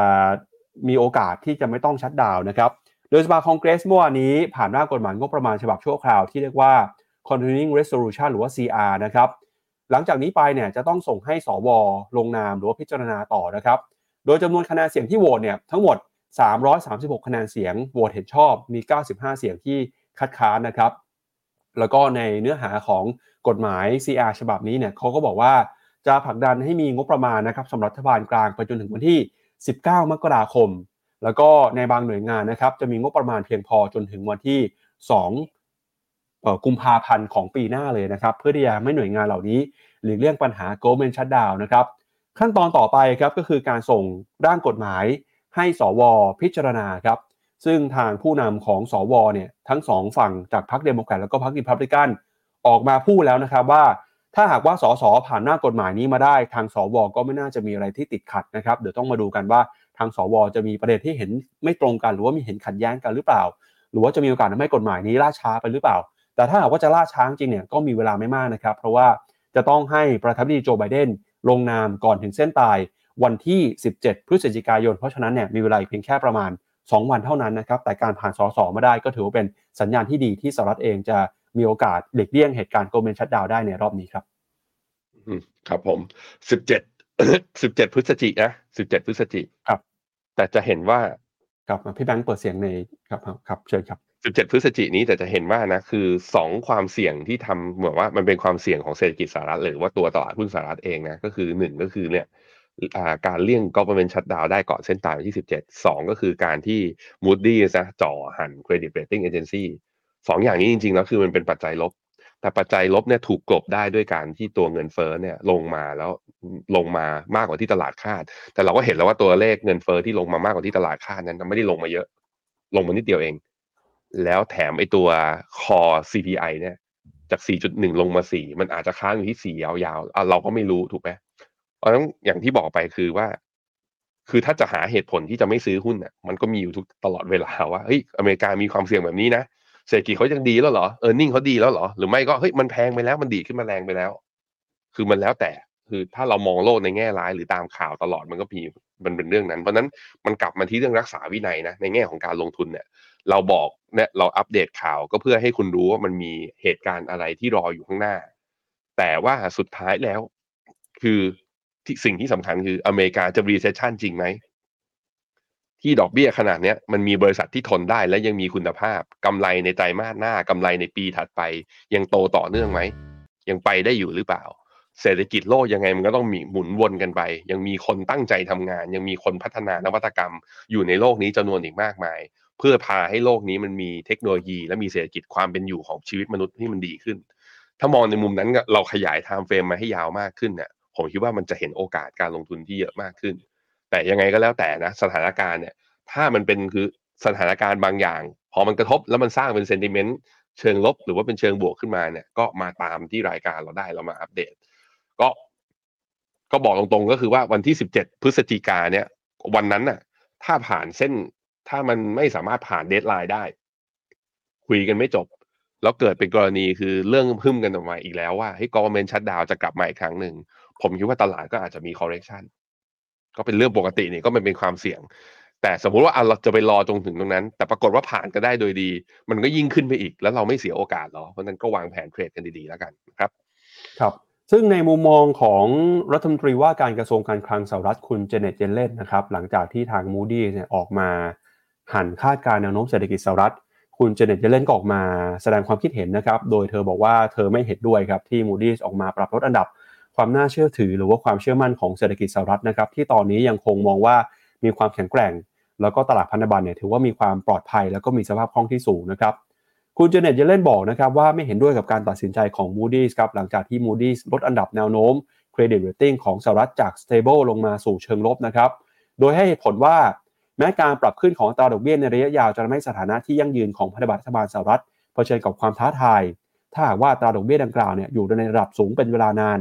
มีโอกาสที่จะไม่ต้องชัดดาวนะครับ โดยสภาคองเกรสเมื่อวานนี้ผ่านร่างกฎหมายงบประมาณฉบับชั่วคราวที่เรียกว่า continuing resolution หรือว่า CR นะครับ หลังจากนี้ไปเนี่ยจะต้องส่งให้สวลงนามหรือว่าพิจารณาต่อนะครับ โดยจำนวนคะแนนเสียงที่โหวตเนี่ยทั้งหมด 336 คะแนนเสียงโหวตเห็นชอบมี 95 เสียงที่คัดค้านนะครับ แล้วก็ในเนื้อหาของกฎหมาย CR ฉบับนี้เนี่ยเขาก็บอกว่าจะผลักดันให้มีงบประมาณนะครับสำหรับรัฐบาลกลางไปจนถึงวันที่ 19 มกราคม แล้วก็ในบางหน่วยงานนะครับจะมีงบประมาณเพียงพอจนถึงวันที่ 2 กุมภาพันธ์ของปีหน้าเลยนะครับ เพื่อที่จะไม่หน่วยงานเหล่านี้หลีกเลี่ยงปัญหา government shutdown นะครับ ขั้นตอนต่อไปครับก็คือการส่งร่างกฎหมายให้ ส.ว. พิจารณาครับ ซึ่งทางผู้นำของ ส.ว. เนี่ยทั้งสองฝั่งจากพรรคเดโมแครตแล้วก็พรรคริพับลิกันออกมาพูดแล้วนะครับว่า ถ้าหากว่าสสผ่านหน้ากฎหมายนี้มาได้ ทางสวก็ไม่น่าจะมีอะไรที่ติดขัดนะครับเดี๋ยวต้องมาดูกันว่าทางสวจะมีประเด็นที่เห็นไม่ตรงกัน หรือว่ามีเห็นขัดแย้งกันหรือเปล่า หรือว่าจะมีโอกาสทำให้กฎหมายนี้ล่าช้าไปหรือเปล่า แต่ถ้าหากว่าจะล่าช้าจริงเนี่ยก็มีเวลาไม่มากนะครับ เพราะว่าจะต้องให้ประธานาธิบดีโจไบเดน ลงนามก่อนถึงเส้นตายวันที่ 17 พฤศจิกายน เพราะฉะนั้นเนี่ยมีเวลาเพียงแค่ประมาณ 2 วันเท่านั้นนะครับ แต่การผ่านสสมาได้ก็ถือว่าเป็นสัญญาณที่ดีที่สหรัฐเองจะมีโอกาสหลีกเลี่ยงเหตุการณ์โกลเมนชัดดาวได้ในรอบนี้ครับครับผมสิบเจ็ดสิบเจ็ดพฤศจิกนะสิบเจ็ดพฤศจิครับ แต่จะเห็นว่า ครับพี่แบงค์เปิดเสียงในครับครับเชิญครับ สิบเจ็ดพฤศจิกนี้แต่จะเห็นว่านะคือสองความเสี่ยงที่ทำเหมือนว่ามันเป็นความเสี่ยงของเศรษฐกิจสหรัฐหรือว่าตัวตลาดหุ้นสหรัฐเองนะก็คือหนึ่งก็คือเนี่ยการเลี่ยง government shutdown ได้ก่อนเส้นตายวันที่ 17 2 ก็คือการที่ Moody's นะจ่อหัน credit rating agency สองอย่างนี้จริงๆแล้วคือมันเป็นปัจจัยลบ แต่ปัจจัยลบเนี่ยถูกกลบได้ด้วยการที่ตัวเงินเฟ้อเนี่ยลงมาแล้วลงมามากกว่าที่ตลาดคาด แต่เราก็เห็นแล้วว่าตัวเลขเงินเฟ้อที่ลงมามากกว่าที่ตลาดคาดนั้นไม่ได้ลงมาเยอะ ลงมานิดเดียวเอง แล้วแถมไอตัวคอ CPI เนี่ย จาก 4.1 ลงมา 4 มันอาจจะค้างอยู่ที่ 4 ยาวๆเราก็ไม่รู้ถูกไหมเพราะฉะนั้นอย่างที่บอกไปคือว่า คือถ้าจะหาเหตุผลที่จะไม่ซื้อหุ้นอะ มันก็มีอยู่ทุกตลอดเวลาว่าเฮ้ยอเมริกามีความเสี่ยงแบบนี้นะเศรษฐกิจเขายังดีแล้วเหรอเออร์เนิ่งเขาดีแล้วเหรอ หรือไม่ก็เฮ้ยมันแพงไปแล้วมันดีขึ้นมาแรงไปแล้ว คือมันแล้วแต่คือถ้าเรามองโลกในแง่ร้ายหรือตามข่าวตลอดมันก็มีมันเป็นเรื่องนั้น เพราะนั้นมันกลับมาที่เรื่องรักษาวินัยนะในแง่ของการลงทุนเนี่ย เราบอกเนี่ยเราอัปเดตข่าวก็เพื่อให้คุณรู้ว่ามันมีเหตุการณ์อะไรที่รออยู่ข้างหน้า แต่ว่าสุดท้ายแล้ว คือที่สิ่งที่สำคัญคืออเมริกาจะ recession จริงไหมที่ดอกเบี้ยขนาดเนี้ยมันมีบริษัทที่ทนได้และยังมีคุณภาพกำไรในไตรมาสหน้ากำไรในปีถัดไป ยังโตต่อเนื่องไหม ยังไปได้อยู่หรือเปล่า เศรษฐกิจโลกยังไงมันก็ต้องมีหมุนวนกันไป ยังมีคนตั้งใจทำงาน ยังมีคนพัฒนานวัตกรรม อยู่ในโลกนี้จำนวนอีกมากมาย เพื่อพาให้โลกนี้มันมีเทคโนโลยี และมีเศรษฐกิจความเป็นอยู่ของชีวิตมนุษย์ที่มันดีขึ้น ถ้ามองในมุมนั้นเราขยาย time frame มาให้ยาวมากขึ้นเนี่ยผมคิดว่ามันจะเห็นโอกาสการลงทุนที่เยอะมากขึ้น แต่ยังไงก็แล้วแต่นะสถานการณ์เนี่ยถ้ามันเป็นคือสถานการณ์บางอย่าง พอมันกระทบแล้วมันสร้างเป็น sentiment เชิงลบ หรือว่าเป็นเชิงบวกขึ้นมาเนี่ยก็มาตามที่รายการเราได้เรามาอัปเดต ก็ก็บอกตรงๆก็คือว่าวันที่สิบเจ็ดพฤศจิกาเนี่ยวันนั้นน่ะถ้าผ่านเส้น ถ้ามันไม่สามารถผ่าน deadline ได้ คุยกันไม่จบ แล้วเกิดเป็นกรณีคือเรื่องพึ่มกันออกมาอีกแล้วว่าให้กองเมนชัดดาวจะกลับมาอีกครั้งหนึ่ง ผมคิดว่าตลาดก็อาจจะมี correction ก็เป็นเรื่องปกตินี่ก็มันเป็นความเสี่ยง แต่สมมุติว่าเราจะไปรอจงถึงตรงนั้น แต่ปรากฏว่าผ่านก็ได้โดยดี มันก็ยิ่งขึ้นไปอีก แล้วเราไม่เสียโอกาสหรอเพราะนั้นก็วางแผนเทรดกันดีๆแล้วกันครับ ครับซึ่งในมุมมองของรัฐมนตรีว่าการกระทรวงการคลังสหรัฐคุณเจเน็ตเยนเลนนะครับหลังจากที่ทางมูดี้เนี่ยออกมา หั่นคาดการณ์แนวโน้มเศรษฐกิจสหรัฐ คุณเจเน็ตเยลเลนก็ออกมาแสดงความคิดเห็นนะครับ โดยเธอบอกว่าเธอไม่เห็นด้วยครับที่มูดี้ออกมาปรับลดอันดับ ความน่าเชื่อถือหรือว่าความเชื่อมั่นของเศรษฐกิจสหรัฐนะครับที่ตอนนี้ยังคงมองว่ามีความแข็งแกร่ง แล้วก็ตลาดพันธบัตรเนี่ยถือว่ามีความปลอดภัย แล้วก็มีสภาพคล่องที่สูงนะครับคุณเจเน็ต เยลเลนบอกนะครับว่าไม่เห็นด้วยกับการตัดสินใจของ Moody's ครับหลังจากที่ Moody's ลดอันดับแนวโน้ม Credit Rating ของสหรัฐจาก Stable ลงมาสู่เชิงลบนะครับโดยให้เหตุผลว่า ม้การปรับขึ้นของอัตราดอกเบี้ยในระยะยาวจะทำให้สถานะที่ยั่งยืนของพันธบัตรรัฐบาลสหรัฐเผชิญกับความท้าทาย ถ้าหากว่าอัตราดอกเบี้ยดังกล่าวเนี่ยอยู่ในระดับสูงเป็นเวลานาน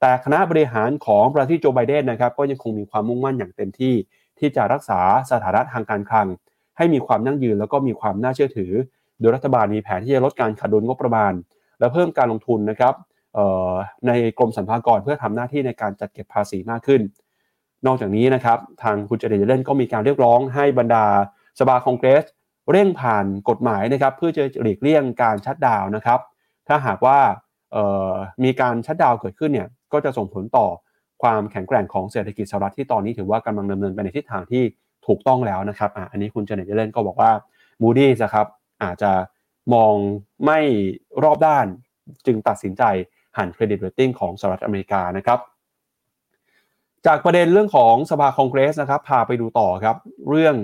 แต่คณะบริหารของประธานาธิบดีโจไบเดนนะครับก็ยังคงมีความมุ่งมั่นอย่างเต็มที่ที่จะรักษาสถานะทางการคลัง ให้มีความยั่งยืนแล้วก็มีความน่าเชื่อถือ โดยรัฐบาลมีแผนที่จะลดการขาดดุลงบประมาณ และเพิ่มการลงทุนนะครับในกรมสรรพากรเพื่อทำหน้าที่ในการจัดเก็บภาษีมากขึ้น นอกจากนี้นะครับทางคุณเจเดนเลนก็มีการเรียกร้องให้บรรดาสภาคองเกรส เร่งผ่านกฎหมายนะครับเพื่อจะหลีกเลี่ยงการชัดดาวนะครับ ถ้าหากว่ามีการชัดดาวเกิดขึ้นเนี่ยก็จะส่งผลต่อความแข็งแกร่งของเศรษฐกิจสหรัฐที่ตอนนี้ถือว่ากำลังดำเนินไปในทิศทางที่ถูกต้องแล้วนะครับออันนี้คุณเจเนตเล่นก็บอกว่า Moody's ครับอาจจะมองไม่รอบด้านจึงตัดสินใจหันเครดิตเรตติ้งของสหรัฐอเมริกานะครับ จากประเด็นเรื่องของสภาคองเกรสนะครับพาไปดูต่อครับ เรื่อง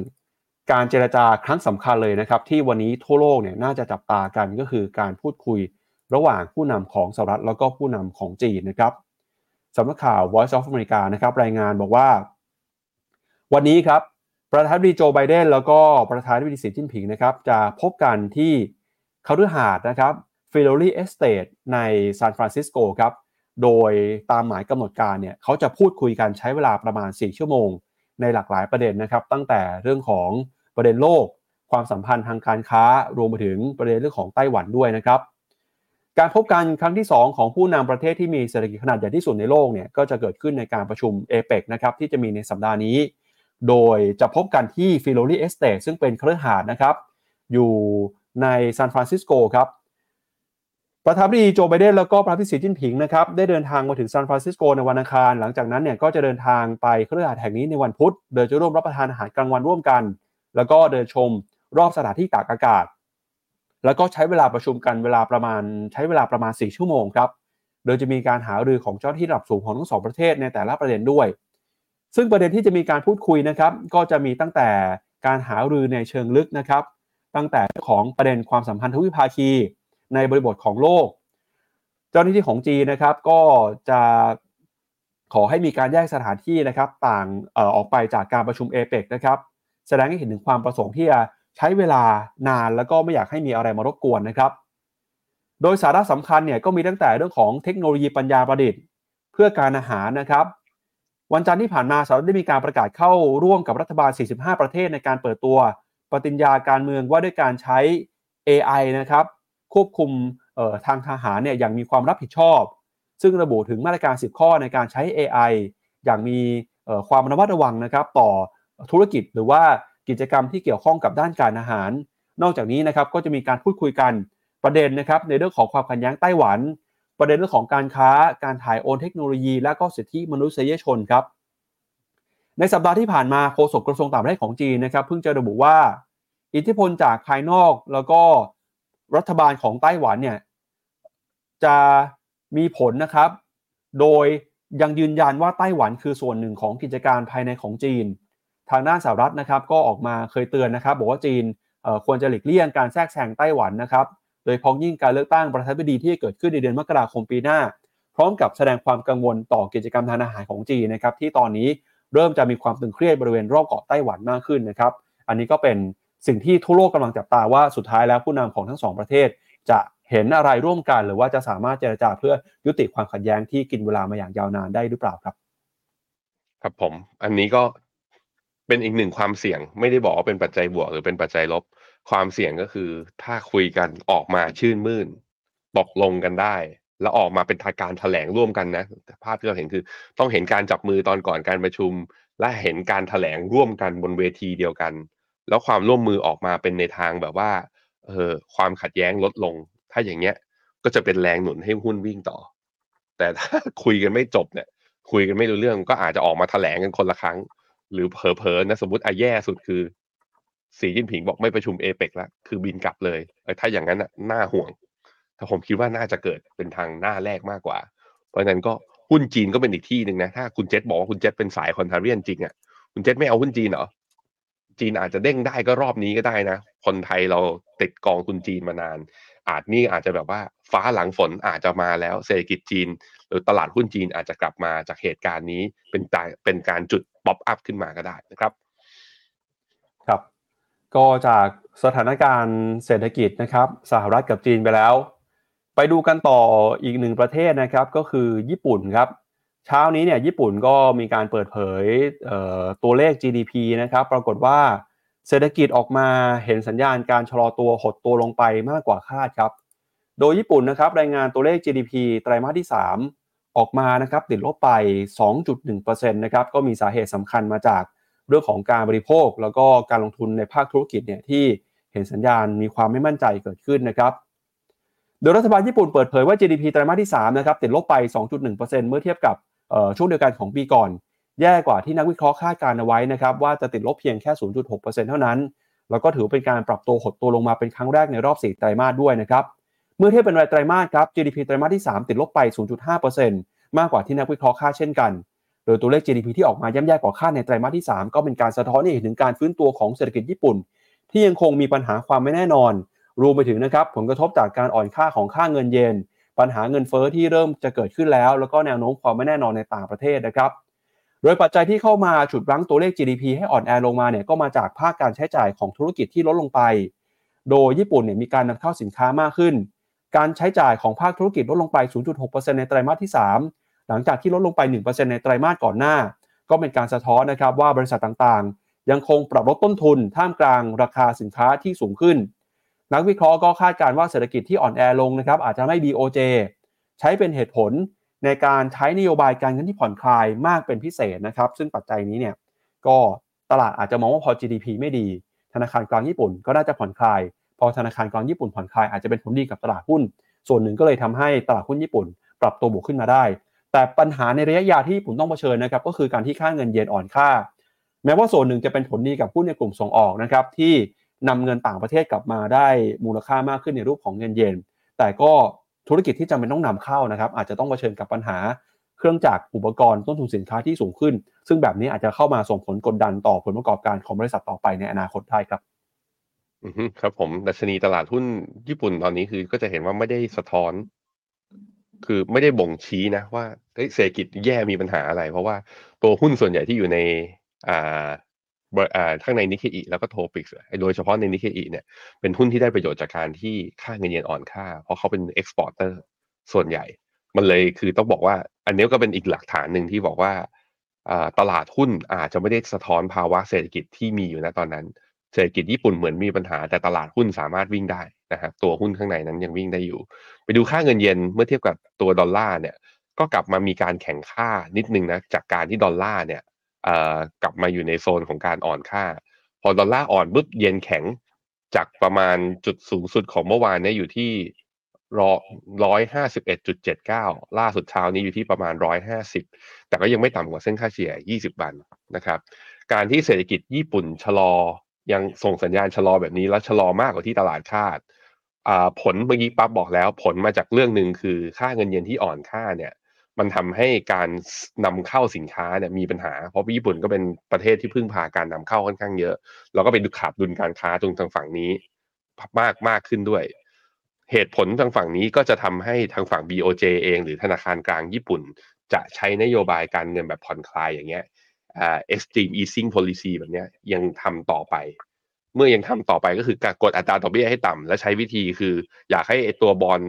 การเจรจาครั้งสำคัญเลยนะครับ ที่วันนี้ทั่วโลกเนี่ยน่าจะจับตากันก็คือการพูดคุยระหว่างผู้นำของสหรัฐแล้วก็ผู้นำของจีนนะครับสำนักข่าว Voice of America นะครับรายงานบอกว่า วันนี้ครับประธานาธิบดีโจไบเดนแล้วก็ประธานาธิบดีสีจิ้นผิงนะครับ จะพบกันที่เขาฤหาสน์นะครับ Filoli Estate ในซานฟรานซิสโกครับ โดยตามหมายกำหนดการเนี่ยเขาจะพูดคุยกันใช้เวลาประมาณ 4 ชั่วโมง ในหลากหลายประเด็นนะครับ ตั้งแต่เรื่องของประเด็นโลก ความสัมพันธ์ทางการค้ารวมไปถึงประเด็นเรื่องของไต้หวันด้วยนะครับ การพบกันครั้งที่ 2 ของผู้นำประเทศที่มีเศรษฐกิจขนาดใหญ่ที่สุดในโลกเนี่ยก็จะเกิดขึ้นในการประชุมเอเปกนะครับที่จะมีในสัปดาห์นี้ โดยจะพบกันที่ Filoli Estate ซึ่งเป็นคฤหาสน์นะครับ อยู่ในซานฟรานซิสโกครับ ประธานาธิบดีโจไบเดนแล้วก็ประธานาธิบดีสีจิ้นผิงนะครับได้เดินทางมาถึงซานฟรานซิสโกในวันอังคาร หลังจากนั้นเนี่ยก็จะเดินทางไปเครือข่ายแห่งนี้ในวันพุธโดยจะร่วมรับประทานอาหารกลางวันร่วมกัน แล้วก็เดินชมรอบสถานที่ตากอากาศ แล้วก็ใช้เวลาประชุมกันเวลาประมาณใช้เวลาประมาณ 4 ชั่วโมงครับโดยจะมีการหารือของเจ้าหน้าที่ระดับสูงของทั้งสองประเทศในแต่ละประเด็นด้วย ซึ่งประเด็นที่จะมีการพูดคุยนะครับก็จะมีตั้งแต่การหารือในเชิงลึกนะครับ ตั้งแต่ของประเด็นความสัมพันธ์ทวิภาคี ในบริบทของโลก เจ้าหน้าที่ของจีนนะครับก็จะขอให้มีการแยกสถานที่นะครับต่างอออกไปจากการประชุมเอเปกนะครับแสดงให้เห็นถึงความประสงค์ที่จะใช้เวลานานแล้วก็ไม่อยากให้มีอะไรมารบกวนนะครับ โดยสาระสำคัญเนี่ยก็มีตั้งแต่เรื่องของเทคโนโลยีปัญญาประดิษฐ์ เพื่อการอาหารนะครับ วันจันทร์ที่ผ่านมาสหรัฐได้มีการประกาศเข้าร่วมกับรัฐบาล 45 ประเทศในการเปิดตัว ปฏิญญาการเมืองว่าด้วยการใช้ AI นะครับ ควบคุมทางทหารเนี่ยอย่างมีความรับผิดชอบ ซึ่งระบุถึงมาตรการ 10 ข้อในการใช้ AI อย่างมีความระมัดระวังนะครับต่อธุรกิจหรือว่ากิจกรรมที่เกี่ยวข้องกับด้านการอาหาร นอกจากนี้นะครับก็จะมีการพูดคุยกันประเด็นนะครับในเรื่องของความขัดแย้งไต้หวัน ประเด็นเรื่องของการค้า การถ่ายโอนเทคโนโลยี และก็สิทธิมนุษยชนครับ ในสัปดาห์ที่ผ่านมาโฆษกกระทรวงต่างประเทศของจีนนะครับเพิ่งจะระบุว่า อิทธิพลจากภายนอกแล้วก็ รัฐบาลของไต้หวันเนี่ยจะมีผลนะครับ โดยยังยืนยันว่าไต้หวันคือส่วนหนึ่งของกิจการภายในของจีน ทางด้านสหรัฐนะครับก็ออกมาเคยเตือนนะครับ บอกว่าจีนควรจะหลีกเลี่ยงการแทรกแซงไต้หวันนะครับ โดยพ้องยิ่งการเลือกตั้งประธานาธิบดีที่เกิดขึ้นในเดือนมกราคมปีหน้า พร้อมกับแสดงความกังวลต่อกิจกรรมทางอาหารของจีนนะครับที่ตอนนี้เริ่มจะมีความตึงเครียดบริเวณรอบเกาะไต้หวันมากขึ้นนะครับ อันนี้ก็เป็น สิ่งที่ทั่วโลกกำลังจับตาว่าสุดท้ายแล้วผู้นำของทั้งสองประเทศ จะเห็นอะไรร่วมกันหรือว่าจะสามารถเจรจาเพื่อยุติความขัดแย้งที่กินเวลามาอย่างยาวนานได้หรือเปล่าครับ ครับผม อันนี้ก็เป็นอีกหนึ่งความเสี่ยง ไม่ได้บอกว่าเป็นปัจจัยบวกหรือเป็นปัจจัยลบ ความเสี่ยงก็คือ ถ้าคุยกันออกมาชื่นมื่นตกลงกันได้ แล้วออกมาเป็นทางการแถลงร่วมกันนะภาพที่เราเห็นคือ ต้องเห็นการจับมือตอนก่อนการประชุม และเห็นการแถลงร่วมกันบนเวทีเดียวกัน แล้วความร่วมมือออกมาเป็นในทางแบบว่าเออความขัดแย้งลดลง ถ้าอย่างเงี้ย ก็จะเป็นแรงหนุนให้หุ้นวิ่งต่อ แต่ถ้าคุยกันไม่จบเนี่ย คุยกันไม่รู้เรื่องก็อาจจะออกมาแถลงกันคนละครั้ง หรือเผลอๆนะสมมติอาแย่สุดคือ สีจิ้นผิงบอกไม่ประชุมเอเปกแล้วคือบินกลับเลยถ้าอย่างนั้นน่ะน่าห่วงแต่ผมคิดว่าน่าจะเกิดเป็นทางหน้าแรกมากกว่า เพราะฉะนั้นก็หุ้นจีนก็เป็นอีกที่หนึ่งนะ ถ้าคุณเจษบอกว่าคุณเจษเป็นสายคอนเทเรียนจริงอะ คุณเจษไม่เอาหุ้นจีนเหรอ จีนอาจจะเด้งได้ก็รอบนี้ก็ได้นะ คนไทยเราติดกองทุนจีนมานาน อาจนี่อาจจะแบบว่าฟ้าหลังฝนอาจจะมาแล้วเศรษฐกิจจีน หรือตลาดหุ้นจีนอาจจะกลับมาจากเหตุการณ์นี้เป็นเป็นการจุดป๊อปอัพขึ้นมาก็ได้นะครับครับก็จากสถานการณ์เศรษฐกิจนะครับ สหรัฐกับจีนไปแล้ว ไปดูกันต่ออีกหนึ่งประเทศนะครับ ก็คือญี่ปุ่นครับ เช้านี้เนี่ยญี่ปุ่นก็มีการเปิดเผยตัวเลข GDP นะครับ ปรากฏว่าเศรษฐกิจออกมาเห็นสัญญาณการชะลอตัวหดตัวลงไปมากกว่าคาดครับ โดยญี่ปุ่นนะครับรายงานตัวเลข GDP ไตรมาสที่ 3 ออกมานะครับติดลบไป 2.1%นะครับก็มีสาเหตุสำคัญมาจากเรื่องของการบริโภค แล้วก็การลงทุนในภาคธุรกิจเนี่ยที่เห็นสัญญาณมีความไม่มั่นใจเกิดขึ้นนะครับ โดยรัฐบาลญี่ปุ่นเปิดเผยว่า GDP ไตรมาสที่3นะครับติดลบไป 2.1%เมื่อเทียบกับช่วงเดียวกันของปีก่อน แย่กว่าที่นักวิเคราะห์คาดการเอาไว้นะครับว่าจะติดลบเพียงแค่ 0.6%เท่านั้น แล้วก็ถือเป็นการปรับตัวหดตัวลงมาเป็นครั้งแรกในรอบ 4 ไตรมาสด้วยนะครับเมื่อเทียบเป็นรายไตรมาสครับ GDP ไตรมาสที่ 3 ติดลบไป 0.5%มากกว่าที่นักวิเคราะห์คาดเช่นกัน โดยตัวเลข GDP ที่ออกมาย่ำแย่กว่าคาดในไตรมาสที่ 3 ก็เป็นการสะท้อนให้เห็นถึงการฟื้นตัวของเศรษฐกิจญี่ปุ่น ที่ยังคงมีปัญหาความไม่แน่นอน รวมไปถึงนะครับผลกระทบจากการอ่อนค่าของค่าเงินเยน ปัญหาเงินเฟ้อที่เริ่มจะเกิดขึ้นแล้ว แล้วก็แนวโน้มความไม่แน่นอนในต่างประเทศนะครับ โดยปัจจัยที่เข้ามาฉุดรั้งตัวเลข GDP ให้อ่อนแอลงมาเนี่ยก็มาจากภาคการใช้จ่ายของธุรกิจที่ลดลงไป โดยญี่ปุ่นเนี่ยมีการนำเข้าสินค้ามากขึ้น การใช้จ่ายของภาคธุรกิจลดลงไป 0.6%ในไตรมาสที่ 3 หลังจากที่ลดลงไป 1%ในไตรมาสก่อนหน้า ก็เป็นการสะท้อนนะครับว่าบริษัทต่างๆ ยังคงปรับลดต้นทุนท่ามกลางราคาสินค้าที่สูงขึ้น นักวิเคราะห์ก็คาดการณ์ว่าเศรษฐกิจที่อ่อนแอลงนะครับอาจจะไม่ BOJ ใช้เป็นเหตุผลในการใช้นโยบายการเงินที่ผ่อนคลายมากเป็นพิเศษนะครับ ซึ่งปัจจัยนี้เนี่ยก็ตลาดอาจจะมองว่าพอ GDP ไม่ดี ธนาคารกลางญี่ปุ่นก็น่าจะผ่อนคลาย พอธนาคารกลางญี่ปุ่นผ่อนคลายอาจจะเป็นผลดีกับตลาดหุ้น ส่วนหนึ่งก็เลยทำให้ตลาดหุ้นญี่ปุ่น ปรับตัวบวกขึ้นมาได้ แต่ปัญหาในระยะยาวที่ญี่ปุ่นต้องเผชิญนะครับก็คือการที่ค่าเงินเยนอ่อนค่า แม้ว่าส่วนหนึ่งจะเป็นผลดีกับหุ้นในกลุ่มส่งออกนะครับที่ นำเงินต่างประเทศกลับมาได้มูลค่ามากขึ้นในรูปของเงินเยนแต่ก็ธุรกิจที่จำเป็นต้องนำเข้านะครับอาจจะต้องเผชิญกับปัญหาเครื่องจักรอุปกรณ์ต้นทุนสินค้าที่สูงขึ้น ซึ่งแบบนี้อาจจะเข้ามาส่งผลกดดันต่อผลประกอบการของบริษัทต่อไปในอนาคตได้ครับอืครับผมดัชนีตลาดหุ้นญี่ปุ่นตอนนี้คือก็จะเห็นว่าไม่ได้สะท้อน คือไม่ได้บ่งชี้นะว่าเศรษฐกิจแย่มีปัญหาอะไร เพราะว่าตัวหุ้นส่วนใหญ่ที่อยู่ในอ่า ข้างในนิเคอีแล้วก็ TOPIX โดยเฉพาะในนิเคอีเนี่ยเป็นหุ้นที่ได้ประโยชน์จากการที่ค่าเงินเยนอ่อนค่า เพราะเขาเป็น exporter ส่วนใหญ่ มันเลยคือต้องบอกว่า อันนี้ก็เป็นอีกหลักฐานหนึ่งที่บอกว่าตลาดหุ้นอาจจะไม่ได้สะท้อนภาวะเศรษฐกิจที่มีอยู่ณตอนนั้น เศรษฐกิจญี่ปุ่นเหมือนมีปัญหาแต่ตลาดหุ้นสามารถวิ่งได้นะครับตัวหุ้นข้างในนั้นยังวิ่งได้อยู่ ไปดูค่าเงินเยนเมื่อเทียบกับตัวดอลลาร์เนี่ยก็กลับมามีการแข่งค่านิดนึงนะจากการที่ดอลลาร์เนี่ย กลับมาอยู่ในโซนของการอ่อนค่า พอดอลลาร์อ่อนปุ๊บเย็นแข็งจากประมาณจุดสูงสุดของเมื่อวานเนี่ยอยู่ที่ร้อยห้าสิบเอ็ดจุดเจ็ดเก้าล่าสุดเช้านี้อยู่ที่ประมาณร้อยห้าสิบแต่ก็ยังไม่ต่ำกว่าเส้นค่าเฉลี่ยยี่สิบวันนะครับ การที่เศรษฐกิจญี่ปุ่นชะลอยังส่งสัญญาณชะลอแบบนี้แล้วชะลอมากกว่าที่ตลาดคาดผลเมื่อกี้ปั๊บบอกแล้วผลมาจากเรื่องหนึ่งคือค่าเงินเยนที่อ่อนค่าเนี่ย มันทำให้การนำเข้าสินค้าเนี่ยมีปัญหา เพราะญี่ปุ่นก็เป็นประเทศที่พึ่งพาการนำเข้าค่อนข้างเยอะ แล้วก็เป็นขาดดุลการค้าตรงทางฝั่งนี้มากมากขึ้นด้วย เหตุผลทางฝั่งนี้ก็จะทำให้ทางฝั่ง BOJ เอง หรือธนาคารกลางญี่ปุ่น จะใช้นโยบายการเงินแบบผ่อนคลายอย่างเงี้ยอ่า extreme easing policy แบบเนี้ยยังทำต่อไป เมื่อยังทำต่อไปก็คือการกดอัตราดอกเบี้ยให้ต่ำและใช้วิธีคือ อยากให้ตัวบอล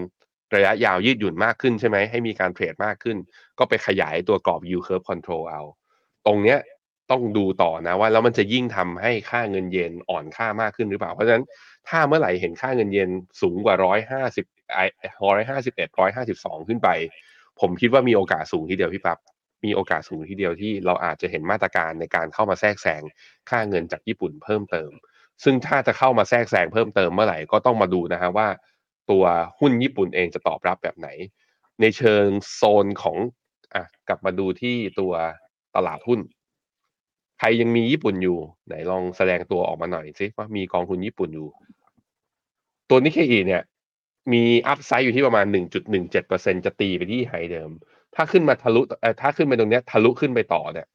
ระยะยาวยืดหยุ่นมากขึ้นใช่ไหมให้มีการเทรดมากขึ้น ก็ไปขยายตัวกรอบ yield curve control เอา ตรงเนี้ยต้องดูต่อนะว่าแล้วมันจะยิ่งทำให้ค่าเงินเยนอ่อนค่ามากขึ้นหรือเปล่า เพราะฉะนั้นถ้าเมื่อไหร่เห็นค่าเงินเยนสูงกว่าร้อยห้าสิบไอร้อยห้าสิบเอ็ดร้อยห้าสิบสองขึ้นไป ผมคิดว่ามีโอกาสสูงทีเดียวพี่ปับ๊บมีโอกาสสูงทีเดียวที่เราอาจจะเห็นมาตรการในการเข้ามาแทรกแซงค่าเงินจากญี่ปุ่นเพิ่มเติม ซึ่งถ้าจะเข้ามาแทรกแซงเพิ่มเติมเมื่อไหร่ก็ต้องมาดูนะฮะว่า ตัวหุ้นญี่ปุ่นเองจะตอบรับแบบไหน ในเชิงโซนของอะกลับมาดูที่ตัวตลาดหุ้นใครยังมีญี่ปุ่นอยู่ ไหนลองแสดงตัวออกมาหน่อยสิว่ามีกองทุนญี่ปุ่นอยู่ ตัวนิเคอีเนี่ย มี upside อยู่ที่ประมาณ 1.17%จะตีไปที่ high เดิม ถ้าขึ้นมาทะลุเออถ้าขึ้นไปตรงเนี้ยทะลุขึ้นไปต่อเนี่ย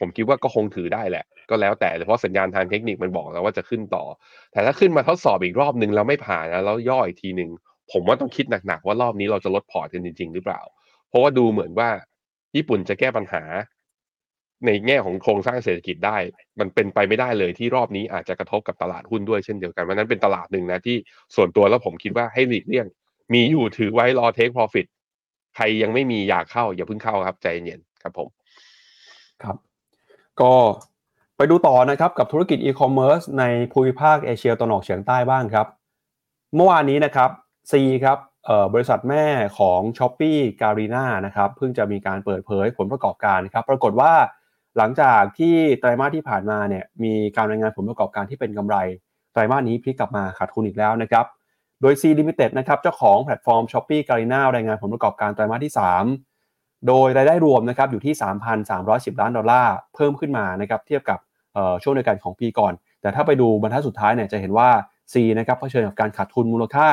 ผมคิดว่าก็คงถือได้แหละ ก็แล้วแต่เพราะสัญญาณทางเทคนิคมันบอกแล้วว่าจะขึ้นต่อ แต่ถ้าขึ้นมาทดสอบอีกรอบหนึ่งแล้วไม่ผ่านนะแล้วย่ออีกทีหนึ่งผมว่าต้องคิดหนักๆว่ารอบนี้เราจะลดพอร์ตกันจริง ๆ หรือเปล่า เพราะว่าดูเหมือนว่าญี่ปุ่นจะแก้ปัญหา ในแง่ของโครงสร้างเศรษฐกิจได้ มันเป็นไปไม่ได้เลยที่รอบนี้อาจจะกระทบกับตลาดหุ้นด้วยเช่นเดียวกันเพราะนั้นเป็นตลาดหนึ่งนะที่ส่วนตัวแล้วผมคิดว่าให้หลีกเลี่ยง มีอยู่ถือไว้รอ take profitใครยังไม่มีอยากเข้าอย่าเพิ่งเข้าครับใจเย็นครับผม ครับ ก็ไปดูต่อนะครับกับธุรกิจอีคอมเมิร์ซในภูมิภาคเอเชียตะวันออกเฉียงใต้บ้างครับ เมื่อวานนี้นะครับ C ครับบริษัทแม่ของ s h อ p e e g a r i n a นะครับเพิ่งจะมีการเปิดเผยผลประกอบการครับปรากฏว่าหลังจากที่ไตรมาสที่ผ่านมาเนี่ยมีการรายงานผลประกอบการที่เป็นกำไรไตรมาสนี้พลิกกลับมาขาดทุนอีกแล้วนะครับโดย Sea Limited นะครับเจ้าของแพลตฟอร์ม Shopee Garena รายงานผลประกอบการไตรมาสที่ 3 โดยรายได้รวมนะครับอยู่ที่ 3,310 ล้านดอลลาร์เพิ่มขึ้นมานะครับเทียบกับช่วงเดียวกันของปีก่อน แต่ถ้าไปดูบรรทัดสุดท้ายเนี่ยจะเห็นว่า C นะครับเผชิญกับการขาดทุนมูลค่า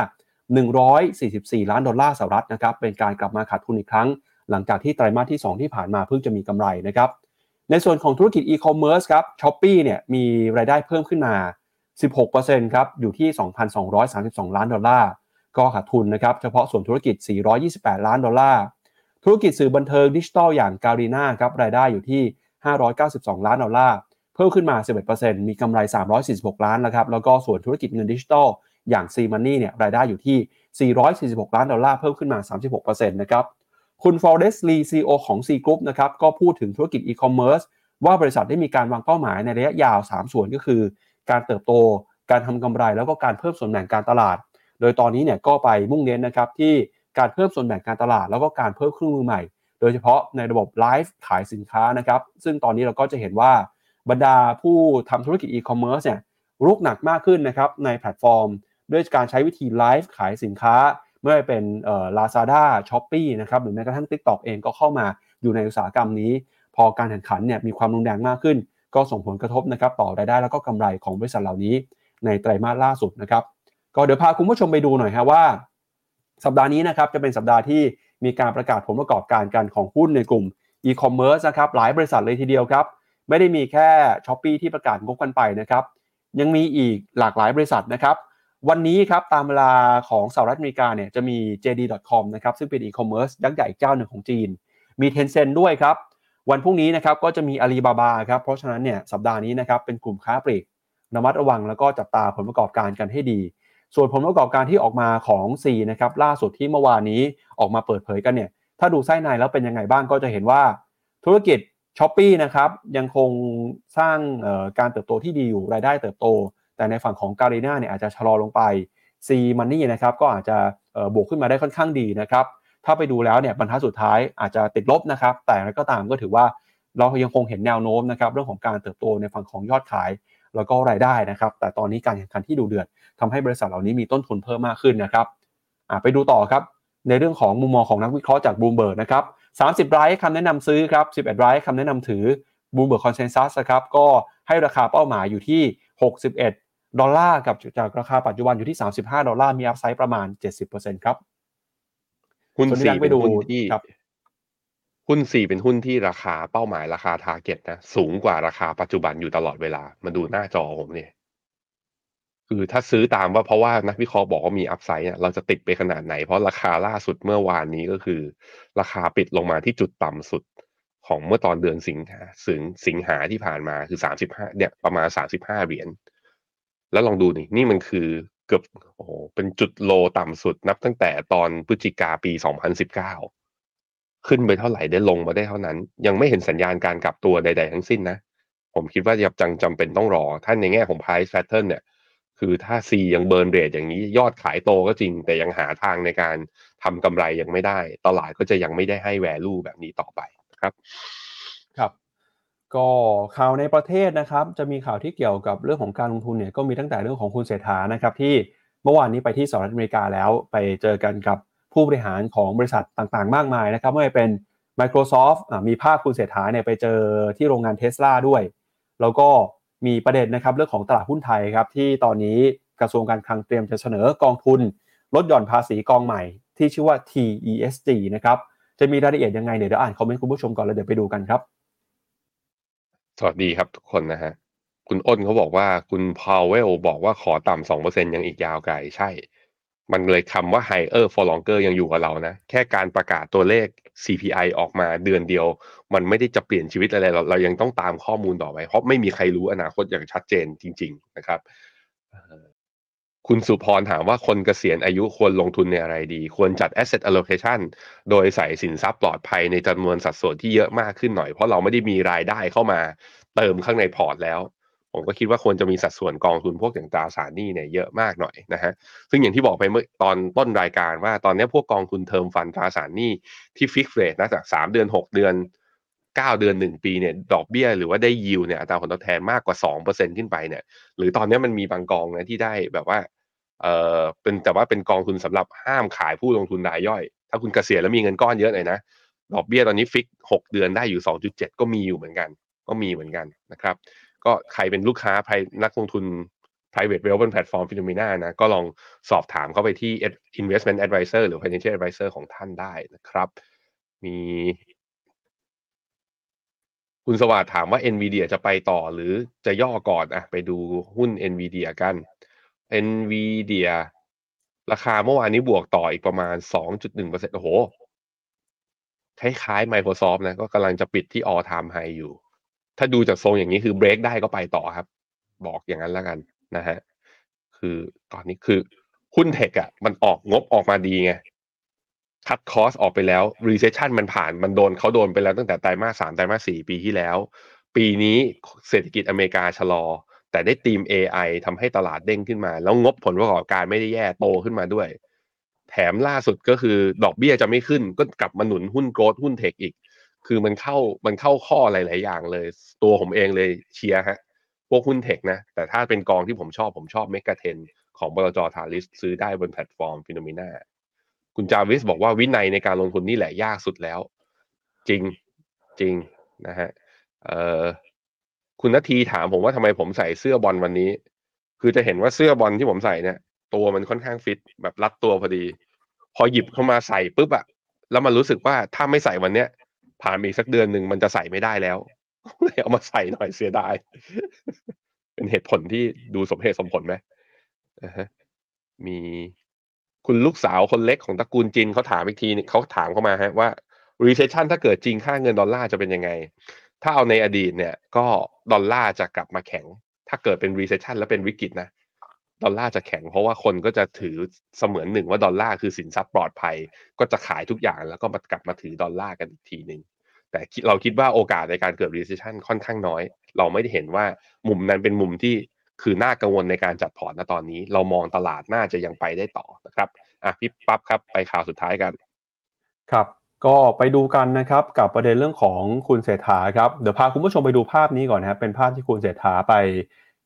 144 ล้านดอลลาร์สหรัฐนะครับเป็นการกลับมาขาดทุนอีกครั้ง หลังจากที่ไตรมาสที่ 2 ที่ผ่านมาเพิ่งจะมีกำไรนะครับในส่วนของธุรกิจอีคอมเมิร์ซครับ Shopee เนี่ยมีรายได้เพิ่มขึ้นมา 16%ครับอยู่ที่ 2,232 ล้านดอลลาร์ก็ขาดทุนนะครับเฉพาะส่วนธุรกิจ 428 ล้านดอลลาร์ ธุรกิจสื่อบันเทิงดิจิทัลอย่าง Garena ครับรายได้อยู่ที่ 592 ล้านดอลลาร์เพิ่มขึ้นมา 11%มีกำไร 346 ล้านนะครับแล้วก็ส่วนธุรกิจเงินดิจิทัลอย่าง Sea Money เนี่ยรายได้อยู่ที่ 446 ล้านดอลลาร์เพิ่มขึ้นมา 36%นะครับคุณฟอเรสลีซีโอของ C Group นะครับก็พูดถึงธุรกิจอีคอมเมิร์ซว่าบริษัทได้มีการวางเป้าหมายในระยะยาว 3 ส่วนก็คือ การเติบโต การทำกำไรแล้วก็การเพิ่มส่วนแบ่งการตลาด โดยตอนนี้เนี่ยก็ไปมุ่งเน้นนะครับที่ การเพิ่มส่วนแบ่งการตลาด แล้วก็การเพิ่มเครื่องมือใหม่ โดยเฉพาะในระบบไลฟ์ขายสินค้านะครับ ซึ่งตอนนี้เราก็จะเห็นว่าบรรดาผู้ทำธุรกิจอีคอมเมิร์ซเนี่ยรุกหนักมากขึ้นนะครับในแพลตฟอร์ม ด้วยการใช้วิธีไลฟ์ขายสินค้าไม่ว่าเป็นเอ่อ Lazada Shopee นะครับหรือแม้กระทั่ง TikTok เองก็เข้ามาอยู่ในอุตสาหกรรมนี้ พอการแข่งขันเนี่ยมีความรุนแรงมากขึ้น ก็ส่งผลกระทบนะครับต่อรายได้แล้วก็กำไรของบริษัทเหล่านี้ ในไตรมาสล่าสุดนะครับก็เดี๋ยวพาคุณผู้ชมไปดูหน่อยฮะว่า สัปดาห์นี้นะครับจะเป็นสัปดาห์ที่มีการประกาศผลประกอบการกันของหุ้นในกลุ่มอีคอมเมิร์ซนะครับหลายบริษัทเลยทีเดียวครับ ไม่ได้มีแค่ช้อปปีที่ประกาศงบกันไปนะครับยังมีอีกหลากหลายบริษัทนะครับวันนี้ครับตามเวลาของสหรัฐอเมริกาเนี่ยจะมี JD.com นะครับซึ่งเป็นอีคอมเมิร์ซยักษ์ใหญ่เจ้าหนึ่งของจีน มี Tencent ด้วยครับวันพรุ่งนี้นะครับก็จะมี Alibaba ครับเพราะฉะนั้นเนี่ยสัปดาห์นี้นะครับเป็นกลุ่มค้าปลีกระมัดระวังแล้วก็จับตาผลประกอบการกันให้ดี ส่วนผลประกอบการที่ออกมาของ C นะครับล่าสุดที่เมื่อวานนี้ออกมาเปิดเผยกันเนี่ยถ้าดูไส้ในแล้วเป็นยังไงบ้างก็จะเห็นว่า ธุรกิจ s h อ p e e นะครับยังคงสร้างการเติบโตที่ดีอยู่รายได้เติบโต แต่ในฝั่งของการีนาเนี่ยอาจจะชะลอลงไป C Money นะครับก็อาจจะบวกขึ้นมาได้ค่อนข้างดีนะครับถ้าไปดูแล้วเนี่ยบรรทัดสุดท้ายอาจจะติดลบนะครับแต่ก็ตามก็ถือว่าเรายังคงเห็นแนวโน้มนะครับเรื่องของการเติบโตในฝั่งของยอดขาย แล้วก็รายได้นะครับ แต่ตอนนี้การแข่งขันที่ดูเดือดทำให้บริษัทเหล่านี้มีต้นทุนเพิ่มมากขึ้นนะครับไปดูต่อครับ ในเรื่องของมุมมองของนักวิเคราะห์จากบูมเบิร์กนะครับ30รายคำแนะนำซื้อครับ11รายคำแนะนำถือBloomberg consensus ครับก็ให้ราคาเป้าหมายอยู่ที่ 61 ดอลลาร์กับจากราคาปัจจุบันอยู่ที่ 35 ดอลลาร์มี upside ประมาณ 70%ครับหุ้นสี่เป็นหุ้นที่ หุ้น Sea เป็นหุ้นที่ราคาเป้าหมายราคา target นะสูงกว่าราคาปัจจุบันอยู่ตลอดเวลา มาดูหน้าจอผมเนี่ยคือถ้าซื้อตามว่าเพราะว่านักวิเคราะห์บอกว่ามี upside เนี่ยเราจะติดไปขนาดไหน เพราะราคาล่าสุดเมื่อวานนี้ก็คือ ราคาปิดลงมาที่จุดต่ำสุดของเมื่อตอนเดือนสิงหาสิงสิงหาที่ผ่านมาคือสามสิบห้าเนี่ยประมาณสามสิบห้าเหรียญแล้วลองดูนี่นี่มันคือเกือบโอ้โหเป็นจุดโลต่ำสุดนับตั้งแต่ตอนพฤศจิกาปีสองพันสิบเก้า ขึ้นไปเท่าไหร่ได้ลงมาได้เท่านั้น ยังไม่เห็นสัญญาณการกลับตัวใด ๆ ทั้งสิ้นนะ ผมคิดว่ายังจังจำเป็นต้องรอ ท่านในแง่ของ price pattern เนี่ย คือถ้า C ยังเบิร์นเรทอย่างนี้ยอดขายโตก็จริง แต่ยังหาทางในการทำกำไรยังไม่ได้ ตลาดก็จะยังไม่ได้ให้ value แบบนี้ต่อไปครับครับก็ข่าวในประเทศนะครับ จะมีข่าวที่เกี่ยวกับเรื่องของการลงทุนเนี่ยก็มีตั้งแต่เรื่องของคุณเศรษฐานะครับที่เมื่อวานนี้ไปที่สหรัฐอเมริกาแล้วไปเจอกันกับ ผู้บริหารของบริษัทต่างๆ มากมายนะครับไม่ว่าเป็น Microsoft มีภาพคุณเศรษฐาเนี่ยไปเจอที่โรงงานเทสลาด้วย แล้วก็มีประเด็นนะครับเรื่องของตลาดหุ้นไทยครับที่ตอนนี้กระทรวงการคลังเตรียมจะเสนอกองทุน ลดหย่อนภาษีกองใหม่ ที่ชื่อว่า TESG นะครับจะมีรายละเอียดยังไงเดี๋ยวอ่านคอมเมนต์คุณผู้ชมก่อนแล้วเดี๋ยวไปดูกันครับ สวัสดีครับทุกคนนะฮะคุณอ้นเขาบอกว่าคุณพาวเวลบอกว่าขอต่ำสองเปอร์เซ็นยังอีกยาวไกลใช่ มันเลยคำว่า higher for longer ยังอยู่กับเรานะ แค่การประกาศตัวเลข CPI ออกมาเดือนเดียว มันไม่ได้จะเปลี่ยนชีวิตอะไรเราเรายังต้องตามข้อมูลต่อไป เพราะไม่มีใครรู้อนาคตอย่างชัดเจนจริง ๆ นะครับ คุณสุพรถามว่าคนเกษียณอายุควรลงทุนในอะไรดี ควรจัด asset allocation โดยใส่สินทรัพย์ปลอดภัยในจำนวนสัดส่วนที่เยอะมากขึ้นหน่อย เพราะเราไม่ได้มีรายได้เข้ามาเติมข้างในพอร์ตแล้ว ผมก็คิดว่าควรจะมีสัดส่วนกองทุนพวกอย่างตราสารหนี้เนี่ยเยอะมากหน่อยนะฮะซึ่งอย่างที่บอกไปเมื่อตอนต้นรายการว่าตอนนี้พวกกองทุนเทอมฟันตราสารหนี้ที่ฟิกเรทนะจากสามเดือนหกเดือนเก้าเดือนหนึ่งปีเนี่ยดอกเบี้ยหรือว่าได้ยิวเนี่ยอัตราผลตอบแทนมากกว่าสองเปอร์เซ็นขึ้นไปเนี่ยหรือตอนนี้มันมีบางกองนะที่ได้แบบว่าเออเป็นแต่ว่าเป็นกองทุนสำหรับห้ามขายผู้ลงทุนรายย่อย ถ้าคุณเกษียณแล้วมีเงินก้อนเยอะหน่อยนะดอกเบี้ยตอนนี้ fix หกเดือนได้อยู่สองจุดเจ็ดก็มีอยู่เหมือนกัน ก็มีเหมือนกันนะครับ ก็ใครเป็นลูกค้าภายนักลงทุน private wealth บนแพลตฟอร์ม Finnomena นะ ก็ลองสอบถามเข้าไปที่ investment advisor หรือ financial advisor ของท่านได้นะครับ มีคุณสวัสดิ์ถามว่า NVIDIA จะไปต่อหรือจะย่อก่อนอะไปดูหุ้น NVIDIA กัน NVIDIA ราคาเมื่อวานนี้บวกต่ออีกประมาณ 2.1%โอ้โห คล้ายๆ Microsoft นะ ก็กำลังจะปิดที่ all time high อยู่ ถ้าดูจากทรงอย่างนี้คือเบรกได้ก็ไปต่อครับ บอกอย่างนั้นแล้วกันนะฮะคือตอนนี้คือหุ้นเทคอะมันออกงบออกมาดีไงคัดคอสออกไปแล้ว recession มันผ่านมันโดนเขาโดนไปแล้วตั้งแต่ไตรมาสสามไตรมาสสี่ปีที่แล้ว ปีนี้เศรษฐกิจอเมริกาชะลอ แต่ได้ตีม AI ทำให้ตลาดเด้งขึ้นมา แล้วงบผลประกอบการไม่ได้แย่โตขึ้นมาด้วย แถมล่าสุดก็คือดอกเบี้ยจะไม่ขึ้นก็กลับมาหนุนหุ้นโกลด์หุ้นเทคอีก คือมันเข้ามันเข้าข้อหลาย ๆ อย่างเลย ตัวผมเองเลยเชียร์ฮะพวกหุ้นเทคนะ แต่ถ้าเป็นกองที่ผมชอบผมชอบเมกะเทนของบลจ. ทาลิสซื้อได้บนแพลตฟอร์ม Finnomena คุณจาวิสบอกว่าวินัยในการลงทุนนี่แหละยากสุดแล้ว จริงจริงนะฮะเอ่อคุณนาทีถามผมว่าทำไมผมใส่เสื้อบอลวันนี้ คือจะเห็นว่าเสื้อบอลที่ผมใส่เนี่ย ตัวมันค่อนข้างฟิตแบบรัดตัวพอดี พอหยิบเข้ามาใส่ปุ๊บอะแล้วมันรู้สึกว่าถ้าไม่ใส่วันเนี้ย ผ่านอีกสักเดือนหนึ่งมันจะใส่ไม่ได้แล้วเลยเอามาใส่หน่อยเสียดาย เป็นเหตุผลที่ดูสมเหตุสมผลไหมมีคุณลูกสาวคนเล็กของตระกูลจินเขาถามอีกทีเขาถามเข้ามาฮะว่า recession ถ้าเกิดจริงค่าเงินดอลลาร์จะเป็นยังไง ถ้าเอาในอดีตเนี่ย ก็ดอลลาร์จะกลับมาแข็ง ถ้าเกิดเป็น recession แล้วเป็นวิกฤตนะดอลลาร์จะแข็งเพราะว่าคนก็จะถือเสมือนหนึ่งว่าดอลลาร์คือสินทรัพย์ปลอดภัย ก็จะขายทุกอย่างแล้วก็มากลับมาถือดอลลาร์กันอีกทีหนึ่ง แต่เราคิดว่าโอกาสในการเกิด recession ค่อนข้างน้อย เราไม่ได้เห็นว่ามุมนั้นเป็นมุมที่คือน่ากังวลในการจัดพอร์ตณตอนนี้ เรามองตลาดน่าจะยังไปได้ต่อนะครับอะพี่ปั๊บครับไปข่าวสุดท้ายกัน ครับ ก็ไปดูกันนะครับกับประเด็นเรื่องของคุณเศรษฐาครับเดี๋ยวพาคุณผู้ชมไปดูภาพนี้ก่อนนะครับเป็นภาพที่คุณเศรษฐาไป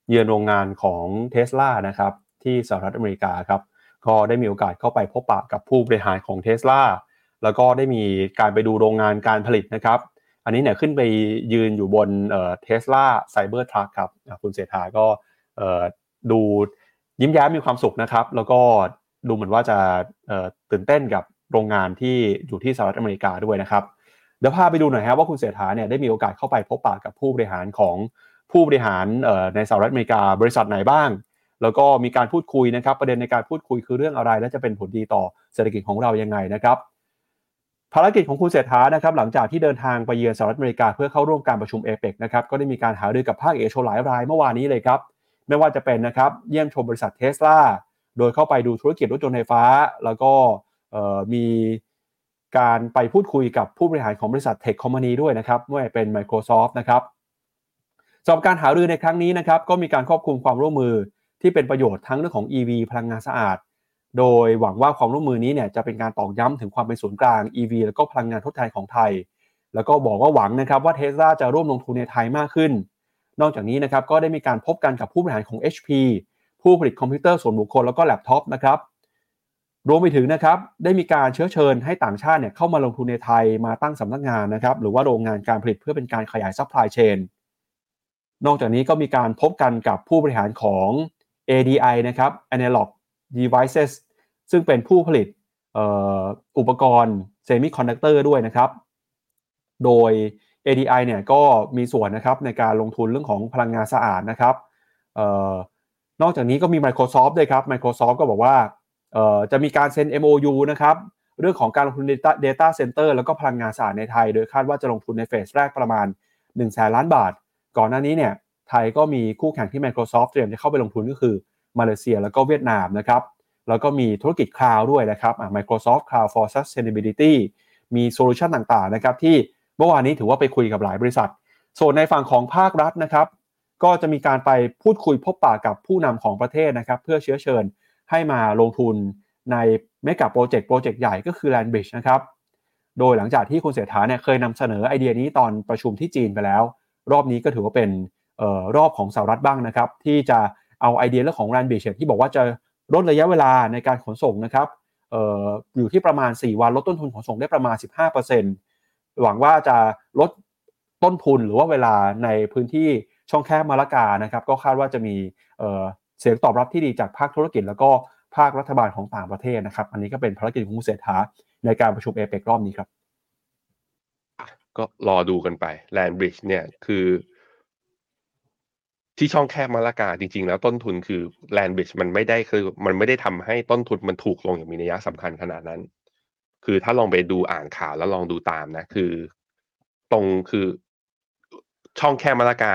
เยือนโรงงานของเทสลานะครับที่สหรัฐอเมริกาครับก็ได้มีโอกาสเข้าไปพบปะกับผู้บริหารของเทสลา แล้วก็ได้มีการไปดูโรงงานการผลิตนะครับ อันนี้เนี่ยขึ้นไปยืนอยู่บนเทสลาไซเบอร์ทรัคครับคุณเศรษฐาก็ดูยิ้มแย้มมีความสุขนะครับ แล้วก็ดูเหมือนว่าจะตื่นเต้นกับโรงงานที่อยู่ที่สหรัฐอเมริกาด้วยนะครับ เดี๋ยวพาไปดูหน่อยครับว่าคุณเศรษฐาเนี่ยได้มีโอกาสเข้าไปพบปะกับผู้บริหารของผู้บริหารในสหรัฐอเมริกาบริษัทไหนบ้าง แล้วก็มีการพูดคุยนะครับ ประเด็นในการพูดคุยคือเรื่องอะไร และจะเป็นผลดีต่อเศรษฐกิจของเรายังไงนะครับ ภารกิจของคุณเศรษฐานะครับหลังจากที่เดินทางไปเยือนสหรัฐอเมริกาเพื่อเข้าร่วมการประชุมเอเปกนะครับก็ได้มีการหารือกับภาคเอกชนหลายรายเมื่อวานนี้เลยครับ ไม่ว่าจะเป็นนะครับเยี่ยมชมบริษัทเทสลาโดยเข้าไปดูธุรกิจรถยนต์ไฟฟ้า แล้วก็มีการไปพูดคุยกับผู้บริหารของบริษัทเทคคอมมานีด้วยนะครับไม่ว่าเป็น Microsoft นะครับสำหรับการหารือในครั้งนี้นะครับก็มีการควบคุมความร่วมมือที่เป็นประโยชน์ทั้งเรื่องของ EV พลังงานสะอาด โดยหวังว่าความร่วมมือนี้เนี่ยจะเป็นการตอกย้ำถึงความเป็นศูนย์กลาง EV แล้วก็พลังงานทดแทนของไทย แล้วก็บอกว่าหวังนะครับว่าเทสลาจะร่วมลงทุนในไทยมากขึ้น นอกจากนี้นะครับก็ได้มีการพบกันกับผู้บริหารของ HP ผู้ผลิตคอมพิวเตอร์ส่วนบุคคลแล้วก็แล็ปท็อปนะครับรวมไปถึงนะครับได้มีการเชื้อเชิญให้ต่างชาติเนี่ยเข้ามาลงทุนในไทยมาตั้งสำนักงานนะครับหรือว่าโรงงานการผลิตเพื่อเป็นการขยาย supply chainนอกจากนี้ก็มีการพบกันกับผู้บริหารของ ADI นะครับ Analog Devices ซึ่งเป็นผู้ผลิตอุปกรณ์เซมิคอนดักเตอร์ด้วยนะครับ โดย ADI เนี่ยก็มีส่วนนะครับในการลงทุนเรื่องของพลังงานสะอาดนะครับออนอกจากนี้ก็มี Microsoft ด้วยครับ Microsoft ก็บอกว่าจะมีการเซ็น MOU นะครับเรื่องของการลงทุน Data, Data Center แล้วก็พลังงานสะอาดในไทย โดยคาดว่าจะลงทุนในเฟสแรกประมาณ1แสนล้านบาท ก่อนหน้านี้เนี่ยไทยก็มีคู่แข่งที่ Microsoft เตรียมจะเข้าไปลงทุนก็คือมาเลเซียแล้วก็เวียดนามนะครับ แล้วก็มีธุรกิจ Cloud ด้วยนะครับ Microsoft Cloud for Sustainability มี solution ต่างๆนะครับที่เมื่อวานนี้ถือว่าไปคุยกับหลายบริษัท ส่วนในฝั่งของภาครัฐนะครับ ก็จะมีการไปพูดคุยพบปะกับผู้นำของประเทศนะครับ เพื่อเชื้อเชิญให้มาลงทุนในเมกะโปรเจกต์โปรเจกต์ใหญ่ก็คือ Land Bridge นะครับ โดยหลังจากที่คุณเสถาเนี่ยเคยนำเสนอไอเดียนี้ตอนประชุมที่จีนไปแล้ว รอบนี้ก็ถือว่าเป็นออรอบของสหรัฐบ้างนะครับ ที่จะเอาไอเดียเรื่องของ Land Bridge ที่บอกว่าจะ ลดระยะเวลาในการขนส่งนะครับอออยู่ที่ประมาณ 4 วันลดต้นทุนขนส่งได้ประมาณ 15%หวังว่าจะลดต้นทุนหรือว่าเวลาในพื้นที่ช่องแคบมาละกานะครับ ก็คาดว่าจะมีเสียงตอบรับที่ดีจากภาคธุรกิจ แล้วก็ภาครัฐบาลของต่างประเทศนะครับ อันนี้ก็เป็นภารกิจของคุณเศรษฐาในการประชุมเอเปกรอบนี้ครับ ก็รอดูกันไปแลนบริดจ์เนี่ยคือ ที่ช่องแคบมาละกาจริง ๆ แล้วต้นทุนคือแลนบริดจ์มันไม่ได้คือ มันไม่ได้ทำให้ต้นทุนมันถูกลงอย่างมีนัยสำคัญขนาดนั้น คือถ้าลองไปดูอ่านข่าวแล้วลองดูตามนะ คือ ตรงคือช่องแคบมาลากา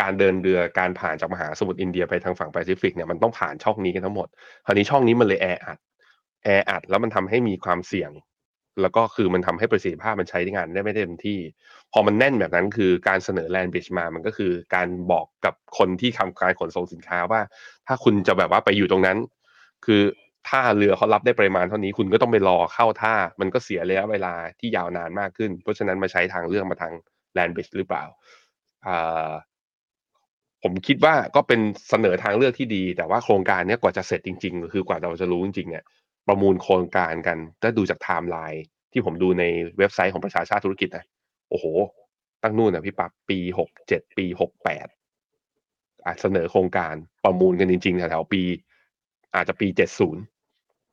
การเดินเรือการผ่านจากมหาสมุทรอินเดียไปทางฝั่งแปซิฟิกเนี่ยมันต้องผ่านช่องนี้กันทั้งหมดคราวนี้ช่องนี้มันเลยแออัดแออัดแล้วมันทำให้มีความเสี่ยง แล้วก็คือมันทำให้ประสิทธิภาพมันใช้งานได้ไม่เต็มที่ พอมันแน่นแบบนั้นคือการเสนอแลนด์บริดจ์มามันก็คือการบอกกับคนที่ทำการขนส่งสินค้าว่า ถ้าคุณจะแบบว่าไปอยู่ตรงนั้น คือถ้าเรือเขารับได้ปริมาณเท่านี้คุณก็ต้องไปรอเข้าท่า มันก็เสียระยะเวลาที่ยาวนานมากขึ้น เพราะฉะนั้นมาใช้ทางเรื่องมาทางแลนด์บริดจ์หรือเปล่าผมคิดว่าก็เป็นเสนอทางเลือกที่ดี แต่ว่าโครงการนี้กว่าจะเสร็จจริง ๆ คือกว่าเราจะรู้จริงๆเนี่ย ประมูลโครงการกันถ้าดูจากไทม์ไลน์ที่ผมดูในเว็บไซต์ของประชาชาติธุรกิจนะโอ้โห ตั้งนู่นนะพี่ปั๊บปีหกเจ็ดปีหกแปดอาจเสนอโครงการประมูลกันจริงๆแถวๆปี อาจจะปีเจ็ดศูนย์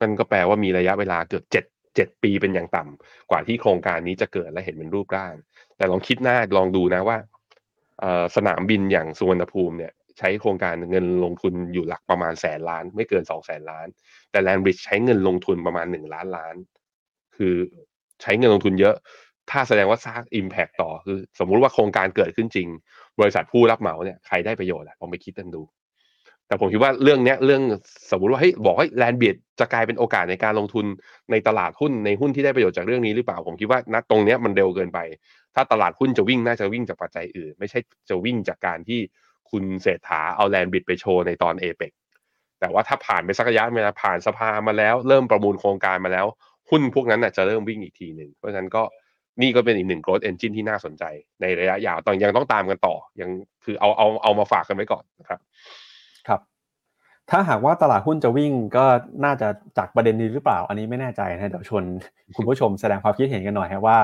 นั่นก็แปลว่ามีระยะเวลาเกือบเจ็ดเจ็ดปีเป็นอย่างต่ำกว่าที่โครงการนี้จะเกิดและเห็นเป็นรูปร่าง แต่ลองคิดหน้าลองดูนะว่าสนามบินอย่างสุวรรณภูมิเนี่ย ใช้โครงการเงินลงทุนอยู่หลักประมาณแสนล้าน ไม่เกินสองแสนล้าน แต่แลนบริดจ์ใช้เงินลงทุนประมาณหนึ่งล้านล้าน คือใช้เงินลงทุนเยอะ ถ้าแสดงว่าสร้างอิมแพคต่อคือ สมมุติว่าโครงการเกิดขึ้นจริง บริษัทผู้รับเหมาเนี่ยใครได้ประโยชน์อะลองไปคิดกันดู แต่ผมคิดว่าเรื่องเนี้ยเรื่องสมมติว่าเฮ้ยบอกให้แลนบิดจะกลายเป็นโอกาสในการลงทุนในตลาดหุ้นในหุ้นที่ได้ประโยชน์จากเรื่องนี้หรือเปล่าผมคิดว่าณตรงเนี้ยมันเร็วเกินไป ถ้าตลาดหุ้นจะวิ่งน่าจะวิ่งจากปัจจัยอื่น ไม่ใช่จะวิ่งจากการที่ คุณเศรษฐาเอาแลนบิดไปโชว์ในตอนเอเปกแต่ว่าถ้าผ่านไปสักระยะเวลาผ่านสภามาแล้ว เริ่มประมูลโครงการมาแล้ว หุ้นพวกนั้นน่ะจะเริ่มวิ่งอีกทีหนึ่งเพราะฉะนั้นก็นี่ก็เป็นอีกหนึ่ง growth engine ที่น่าสนใจในระยะยาวตอนยังต้องตามกันต่อยังคือเอาเอาเอามาฝากกันไว้ก่อนนะครับ ครับ ถ้าหากว่าตลาดหุ้นจะวิ่งก็น่าจะจากประเด็นนี้หรือเปล่า อันนี้ไม่แน่ใจนะเดี๋ยวชวนคุณผู้ชมแสดงความคิดเห็นกันหน่อยครับว่า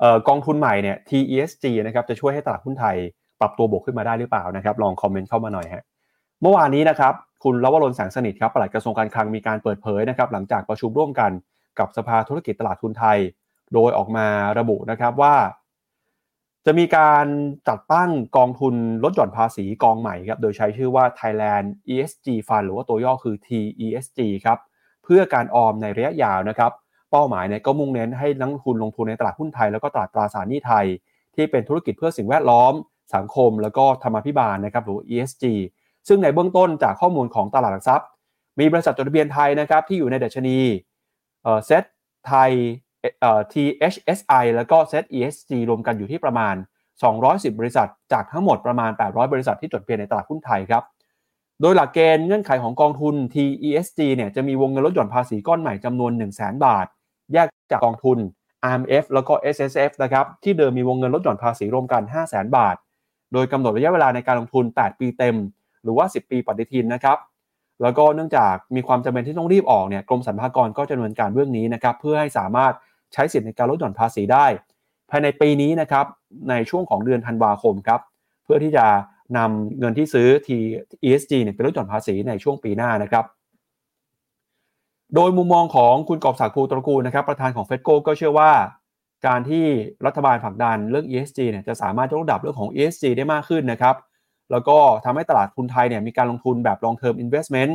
เออกองทุนใหม่เนี่ย TESG นะครับจะช่วยให้ตลาดหุ้นไทย ปรับตัวบวกขึ้นมาได้หรือเปล่านะครับ ลองคอมเมนต์เข้ามาหน่อยฮะเมื่อวานนี้นะครับคุณลวรนแสงสนิทครับปลัดกระทรวงการคลังมีการเปิดเผยนะครับหลังจากประชุมร่วมกันกับสภาธุรกิจตลาดทุนไทย โดยออกมาระบุนะครับว่า จะมีการจัดตั้งกองทุนลดหย่อนภาษีกองใหม่ครับโดยใช้ชื่อว่า Thailand ESG Fund หรือว่าตัวย่อคือ TESG ครับเพื่อการออมในระยะยาวนะครับเป้าหมายเนี่ยก็มุ่งเน้นให้นักทุนลงทุนในตลาดหุ้นไทยแล้วก็ตลาดตราสารหนี้ไทย ที่เป็นธุรกิจเพื่อสิ่งแวดล้อม สังคม แล้วก็ธรรมาภิบาลนะครับหรือ ESG ซึ่งในเบื้องต้นจากข้อมูลของตลาดหลักทรัพย์ มีบริษัทจดทะเบียนไทยนะครับที่อยู่ในดัชนีเซ็ตไทย THSI แล้วก็ Set ESG รวมกันอยู่ที่ประมาณ 210 บริษัท จากทั้งหมดประมาณ 800 บริษัทที่จดทะเบียนในตลาดหุ้นไทยครับ โดยหลักเกณฑ์เงื่อนไขของกองทุน TESG เนี่ยจะมีวงเงินลดหย่อนภาษีก้อนใหม่จำนวน 1 0 0 0 0 0 บาท แยกจากกองทุน RMF แล้วก็ SSF นะครับที่เดิมมีวงเงินลดหย่อนภาษีรวมกัน 5 0 0 0 0 0 บาท โดยกำหนดระยะเวลาในการลงทุน 8 ปีเต็ม หรือว่า 10 ปีปฏิทินนะครับ แล้วก็เนื่องจากมีความจำเป็นที่ต้องรีบออกเนี่ยกรมสรรพากรก็จะดำเนินการเรื่องนี้นะครับเพื่อให้สามารถใช้สิทธิในการลดหย่อนภาษีได้ ภายในปีนี้นะครับในช่วงของเดือนธันวาคมครับเพื่อที่จะนำเงินที่ซื้อ TESG เนี่ยไปลดหย่อนภาษีในช่วงปีหน้านะครับ โดยมุมมองของคุณกอบศักดิ์ภูตระกูลนะครับประธานของเฟดโกก็เชื่อว่า การที่รัฐบาลผลักดันเรื่อง ESG เนี่ยจะสามารถยกระดับเรื่องของ ESG ได้มากขึ้นนะครับ แล้วก็ทำให้ตลาดทุนไทยเนี่ยมีการลงทุนแบบ long term investment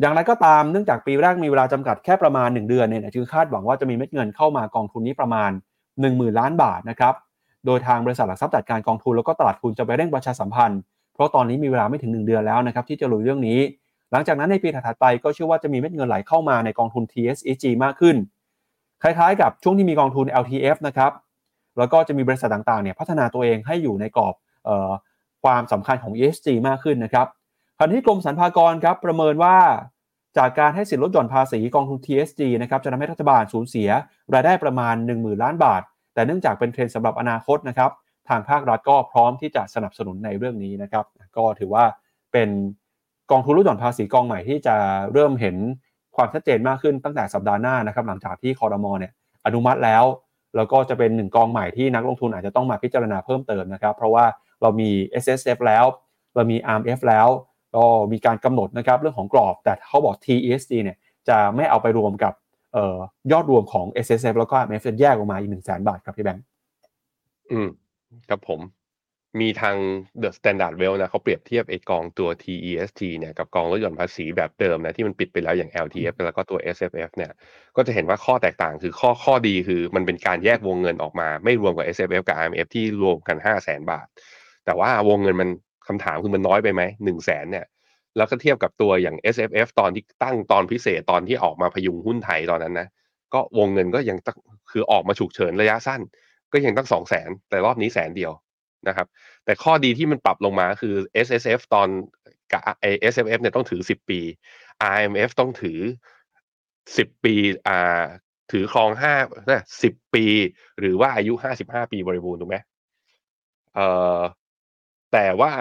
อย่างไรก็ตามเนื่องจากปีแรกมีเวลาจำกัดแค่ประมาณ 1 เดือนเนี่ยจึงคาดหวังว่าจะมีเม็ดเงินเข้ามากองทุนนี้ประมาณ 10,000 ล้านบาทนะครับ โดยทางบริษัทหลักทรัพย์จัดการกองทุนแล้วก็ตลาดทุนจะไปเร่งประชาสัมพันธ์ เพราะตอนนี้มีเวลาไม่ถึง 1 เดือนแล้วนะครับที่จะลุยเรื่องนี้ หลังจากนั้นในปีถัดๆไปก็เชื่อว่าจะมีเม็ดเงินไหลเข้ามาในกองทุน TSEG มากขึ้น คล้ายๆ กับช่วงที่มีกองทุน LTF นะครับแล้วก็จะมีบริษัทต่างๆเนี่ยพัฒนาตัวเองให้อยู่ในกรอบออความสำคัญของ ESG มากขึ้นนะครับขณะที่กรมสรรพากรครับประเมินว่าจากการให้สิทธิลดหย่อนภาษีกองทุน TSG นะครับจะทำให้รัฐบาลสูญเสีย รายได้ประมาณ 10,000 ล้านบาท แต่เนื่องจากเป็นเทรนด์สำหรับอนาคตนะครับทางภาครัฐก็พร้อมที่จะสนับสนุนในเรื่องนี้นะครับ ก็ถือว่าเป็นกองทุนลดหย่อนภาษีกองใหม่ที่จะเริ่มเห็น ความชัดเจนมากขึ้นตั้งแต่สัปดาห์หน้านะครับหลังจากที่คอรมอเนี่ยอนุมัติแล้ว แล้วก็จะเป็นหนึ่งกองใหม่ที่นักลงทุนอาจจะต้องมาพิจารณาเพิ่มเติมนะครับ เพราะว่าเรามี S S F แล้ว เรามี R M F แล้ว ก็มีการกำหนดนะครับเรื่องของกรอบ แต่เขาบอก T E S D เนี่ยจะไม่เอาไปรวมกับออยอดรวมของ S S F แล้วก็ R M F แยกออกมาอีกหนึ่งแสนบาทครับพี่แบงค์อืมครับผม มีทาง The Standard Well นะเขาเปรียบเทียบไอ้กองตัว TEST เนี่ยกับกองลดหย่อนภาษีแบบเดิมนะที่มันปิดไปแล้วอย่าง LTF แล้วก็ตัว SFF เนี่ยก็จะเห็นว่าข้อแตกต่างคือข้อข้อดีคือมันเป็นการแยกวงเงินออกมา ไม่รวมกับ SFF กับ IMF ที่รวมกัน5 0 0แสนบาท แต่ว่าวงเงินมันคำถามคือมันน้อยไปไหมหนึ่งแสนเนี่ยแล้วก็เทียบกับตัวอย่าง S F F ตอนที่ตั้งตอนพิเศษตอนที่ออกมาพยุงหุ้นไทยตอนนั้นนะก็วงเงินก็ยังตั้งคือออกมาฉุกเฉินระยะสั้น ก็ยังตั้งสองแสนแต่รอบนี้แสนเดียว นะครับ แต่ข้อดีที่มันปรับลงมาคือ S S F ตอนกับไอ S F F เนี่ยต้องถือสิบปี I M F ต้องถือสิบปีอ่าถือครองห้าสิบปี หรือว่าอายุห้าสิบห้าปีบริบูรณ์ถูกไหมเอ่อแต่ว่า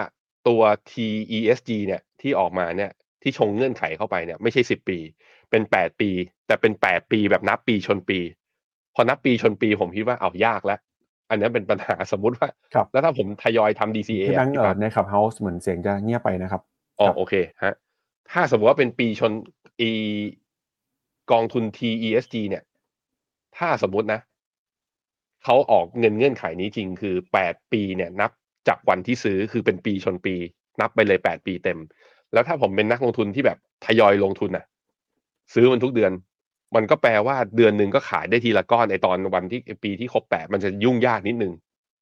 ตัว TESG เนี่ยที่ออกมาเนี่ยที่ชงเงื่อนไขเข้าไปเนี่ยไม่ใช่สิบปี เป็นแปดปี แต่เป็นแปดปีแบบนับปีชนปี พอนับปีชนปีผมคิดว่าเอายากแล้ว อันนี้เป็นปัญหาสมมุติว่าครับแล้วถ้าผมทยอยทำ DCA พี่แบงค์อะเอ่อในขับเฮาส์เหมือนเสียงจะเงียบไปนะครับอ๋อครับโอเคฮะถ้าสมมติว่าเป็นปีชนอีกองทุน TESG เนี่ย ถ้าสมมุตินะ เขาออกเงินเงื่อนไขนี้จริงคือแปดปีเนี่ย นับจากวันที่ซื้อคือเป็นปีชนปี นับไปเลยแปดปีเต็ม แล้วถ้าผมเป็นนักลงทุนที่แบบทยอยลงทุนน่ะซื้อมันทุกเดือน มันก็แปลว่าเดือนหนึ่งก็ขายได้ทีละก้อนในตอนวันที่ปีที่ครบแปดมันจะยุ่งยากนิดนึง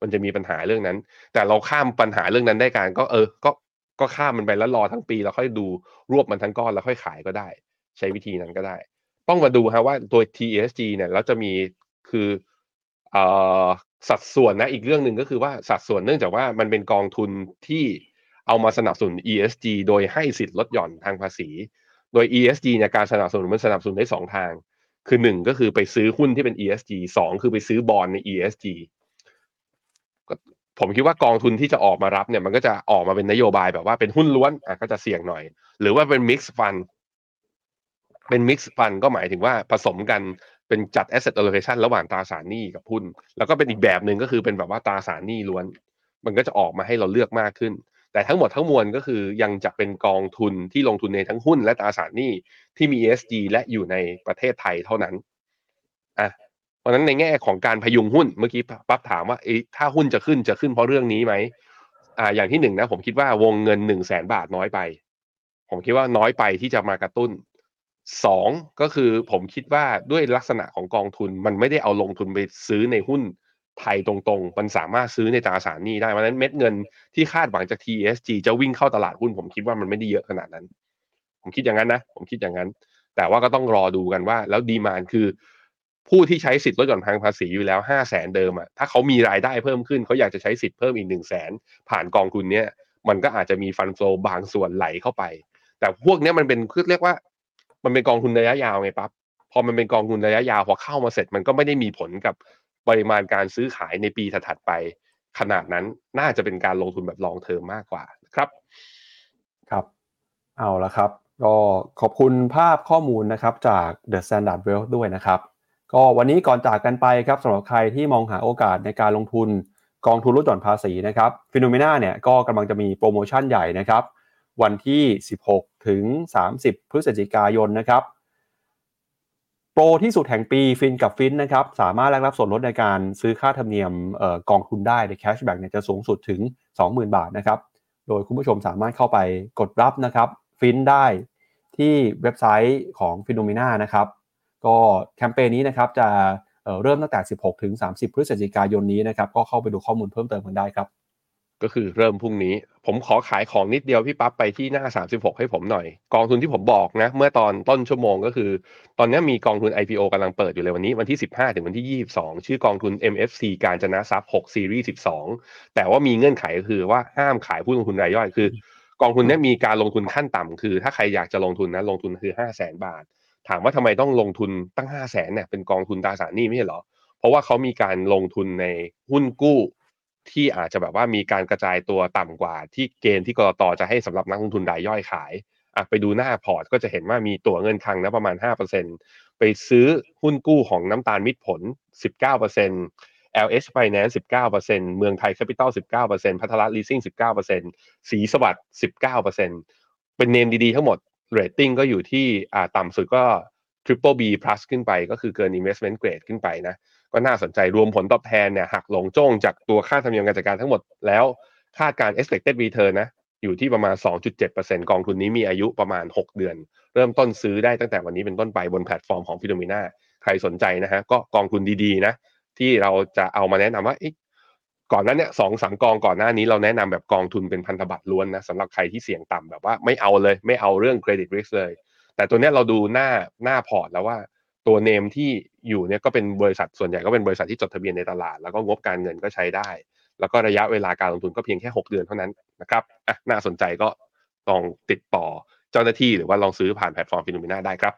มันจะมีปัญหาเรื่องนั้น แต่เราข้ามปัญหาเรื่องนั้นได้การ ก็เออ ก็ก็ข้ามมันไปแล้วรอทั้งปีแล้วค่อยดูรวบมันทั้งก้อนแล้วค่อยขายก็ได้ ใช้วิธีนั้นก็ได้ ต้องมาดูฮะว่าตัว TSG เนี่ยแล้วจะมีคือเอ่อสัดส่วนนะอีกเรื่องหนึ่งก็คือว่าสัดส่วนเนื่องจากว่ามันเป็นกองทุนที่เอามาสนับสนุน ESG โดยให้สิทธิ์ลดหย่อนทางภาษี โดย ESG เนี่ยการสนับสนุนมันสนับสนุนได้สองทาง คือหนึ่งก็คือไปซื้อหุ้นที่เป็น ESG สองคือไปซื้อบอลใน ESG ผมคิดว่ากองทุนที่จะออกมารับเนี่ยมันก็จะออกมาเป็นนโยบายแบบว่าเป็นหุ้นล้วนอะก็จะเสี่ยงหน่อย หรือว่าเป็น mix fund เป็น mix fund ก็หมายถึงว่าผสมกันเป็นจัด asset allocation ระหว่างตราสารหนี้กับหุ้น แล้วก็เป็นอีกแบบหนึ่งก็คือเป็นแบบว่าตราสารหนี้ล้วน มันก็จะออกมาให้เราเลือกมากขึ้น แต่ทั้งหมดทั้งมวลก็คือยังจะเป็นกองทุนที่ลงทุนในทั้งหุ้นและตราสารหนี้ที่มี ESG และอยู่ในประเทศไทยเท่านั้นอะเพราะนั้นในแง่ของการพยุงหุ้นเมื่อกี้ปั๊บถามว่าถ้าหุ้นจะขึ้นจะขึ้นเพราะเรื่องนี้ไหมอ่าอย่างที่หนึ่งนะผมคิดว่าวงเงินหนึ่งแสนบาทน้อยไป ผมคิดว่าน้อยไปที่จะมากระตุ้นสองก็คือผมคิดว่าด้วยลักษณะของกองทุนมันไม่ได้เอาลงทุนไปซื้อในหุ้น ไทยตรงๆ มันสามารถซื้อในตราสารหนี้ได้เพราะฉะนั้นเม็ดเงินที่คาดหวังจาก TSG จะวิ่งเข้าตลาดหุ้นผมคิดว่ามันไม่ได้เยอะขนาดนั้น ผมคิดอย่างนั้นนะ ผมคิดอย่างนั้น แต่ว่าก็ต้องรอดูกันว่า แล้ว demand คือ ผู้ที่ใช้สิทธิ์ลดหย่อนทางภาษีอยู่แล้วห้าแสนเดิมอะถ้าเขามีรายได้เพิ่มขึ้นเขาอยากจะใช้สิทธิ์เพิ่มอีกหนึ่งแสนผ่านกองทุนเนี้ยมันก็อาจจะมี fund flow บางส่วนไหลเข้าไป แต่พวกเนี้ยมันเป็นเรียกว่า มันเป็นกองทุนระยะยาวไงปั๊บพอมันเป็นกองทุนระยะยาวพอเข้ามาเสร็จมันก็ไม่ได้มีผลกับ ปริมาณการซื้อขายในปีถัดไป ขนาดนั้นน่าจะเป็นการลงทุนแบบ long term มากกว่าครับ ครับ เอาละครับ ก็ขอบคุณภาพข้อมูลนะครับจาก The Standard Wealth ด้วยนะครับ ก็วันนี้ก่อนจากกันไปครับสำหรับใครที่มองหาโอกาสในการลงทุนกองทุนลดหย่อนภาษีนะครับ FINNOMENA เนี่ยก็กำลังจะมีโปรโมชั่นใหญ่นะครับ วันที่ 16 ถึง 30 พฤศจิกายนนะครับ โปรที่สุดแห่งปีฟินกับฟินนะครับสามารถแลกรับส่วนลดในการซื้อค่าธรรมเนียมออกองทุนได้ใน cashback เนี่ยจะสูงสุดถึง 20,000 บาทนะครับโดยคุณผู้ชมสามารถเข้าไปกดรับนะครับฟินได้ที่เว็บไซต์ของ FINNOMENA นะครับก็แคมเปญนี้นะครับจะเริ่มตั้งแต่ 16 ถึง 30 พฤศจิกายนนี้นะครับก็เข้าไปดูข้อมูลเพิ่มเติมกันได้ครับ ก็คือเริ่มพรุ่งนี้ ผมขอขายของนิดเดียวพี่ปั๊บไปที่หน้า 36 ให้ผมหน่อย กองทุนที่ผมบอกนะ เมื่อตอนต้นชั่วโมงก็คือ ตอนนี้มีกองทุน IPO กำลังเปิดอยู่เลยวันนี้วันที่ 15 ถึงวันที่ 22 ชื่อกองทุน MFC กาญจนทรัพย์6ซีรีส์12 แต่ว่ามีเงื่อนไขก็คือว่าห้ามขายผู้ลงทุนรายย่อยคือ กองทุนนี้มีการลงทุนขั้นต่ำคือ ถ้าใครอยากจะลงทุนนะลงทุนคือ 5 0 0 0 0 0 บาท ถามว่าทำไมต้องลงทุนตั้ง 5 0 0 0 0 0เนี่ยเป็นกองทุนตราสารหนี้ไม่ใช่เหรอเพราะว่าเขามีการลงทุนในหุ้นกู้ ที่อาจจะแบบว่ามีการกระจายตัวต่ำกว่า ที่เกณฑ์ที่กรตจะให้สำหรับนักลงทุนรายย่อยขายอะไปดูหน้าพอร์ตก็จะเห็นว่ามีตัวเงินคังนะประมาณ 5%ไปซื้อหุ้นกู้ของน้ำตาลมิตรผล 19% LH Finance 19%เมืองไทย Capital 19%ภัทร Leasing 19%ศรีสวัสดิ์19%เป็น name ดีๆทั้งหมดเรตติ้งก็อยู่ที่อ่าต่ำสุดก็ Triple B plus ขึ้นไปก็คือเกิน Investment Grade ขึ้นไปนะ ก็น่าสนใจรวมผลตอบแทนเนี่ยหักหลงจ้งจากตัวค่าธรรมเนียมการจัดการทั้งหมดแล้วคาดการ expected return นะอยู่ที่ประมาณ 2.7%กองทุนนี้มีอายุประมาณ 6 เดือน เริ่มต้นซื้อได้ตั้งแต่วันนี้เป็นต้นไปบนแพลตฟอร์มของ FINNOMENAใครสนใจนะฮะก็กองทุนดีๆนะที่เราจะเอามาแนะนำว่าก่อนหน้านี้สองสามกองก่อนหน้านี้เราแนะนำแบบกองทุนเป็นพันธบัตรล้วนนะสำหรับใครที่เสี่ยงต่ำแบบว่าไม่เอาเลย ไม่เอาเรื่องเครดิตริสเลย แต่ตัวนี้เราดูหน้าหน้าพอร์ตแล้วว่าตัวเนมที่ อยู่เนี่ยก็เป็นบริษัทส่วนใหญ่ก็เป็นบริษัทที่จดทะเบียนในตลาด แล้วก็งบการเงินก็ใช้ได้ แล้วก็ระยะเวลาการลงทุนก็เพียงแค่ 6 เดือนเท่านั้นนะครับอะน่าสนใจก็ลองติดต่อเจ้าหน้าที่หรือว่าลองซื้อผ่านแพลตฟอร์ม FINNOMENA ได้ครับ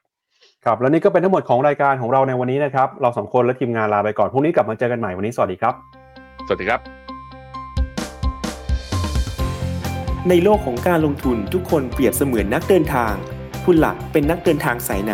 ครับและนี่ก็เป็นทั้งหมดของรายการของเราในวันนี้นะครับ เราสองคนและทีมงานลาไปก่อนพรุ่งนี้กลับมาเจอกันใหม่วันนี้สวัสดีครับ สวัสดีครับ ในโลกของการลงทุนทุกคนเปรียบเสมือนนักเดินทาง คุณล่ะเป็นนักเดินทางสายไหน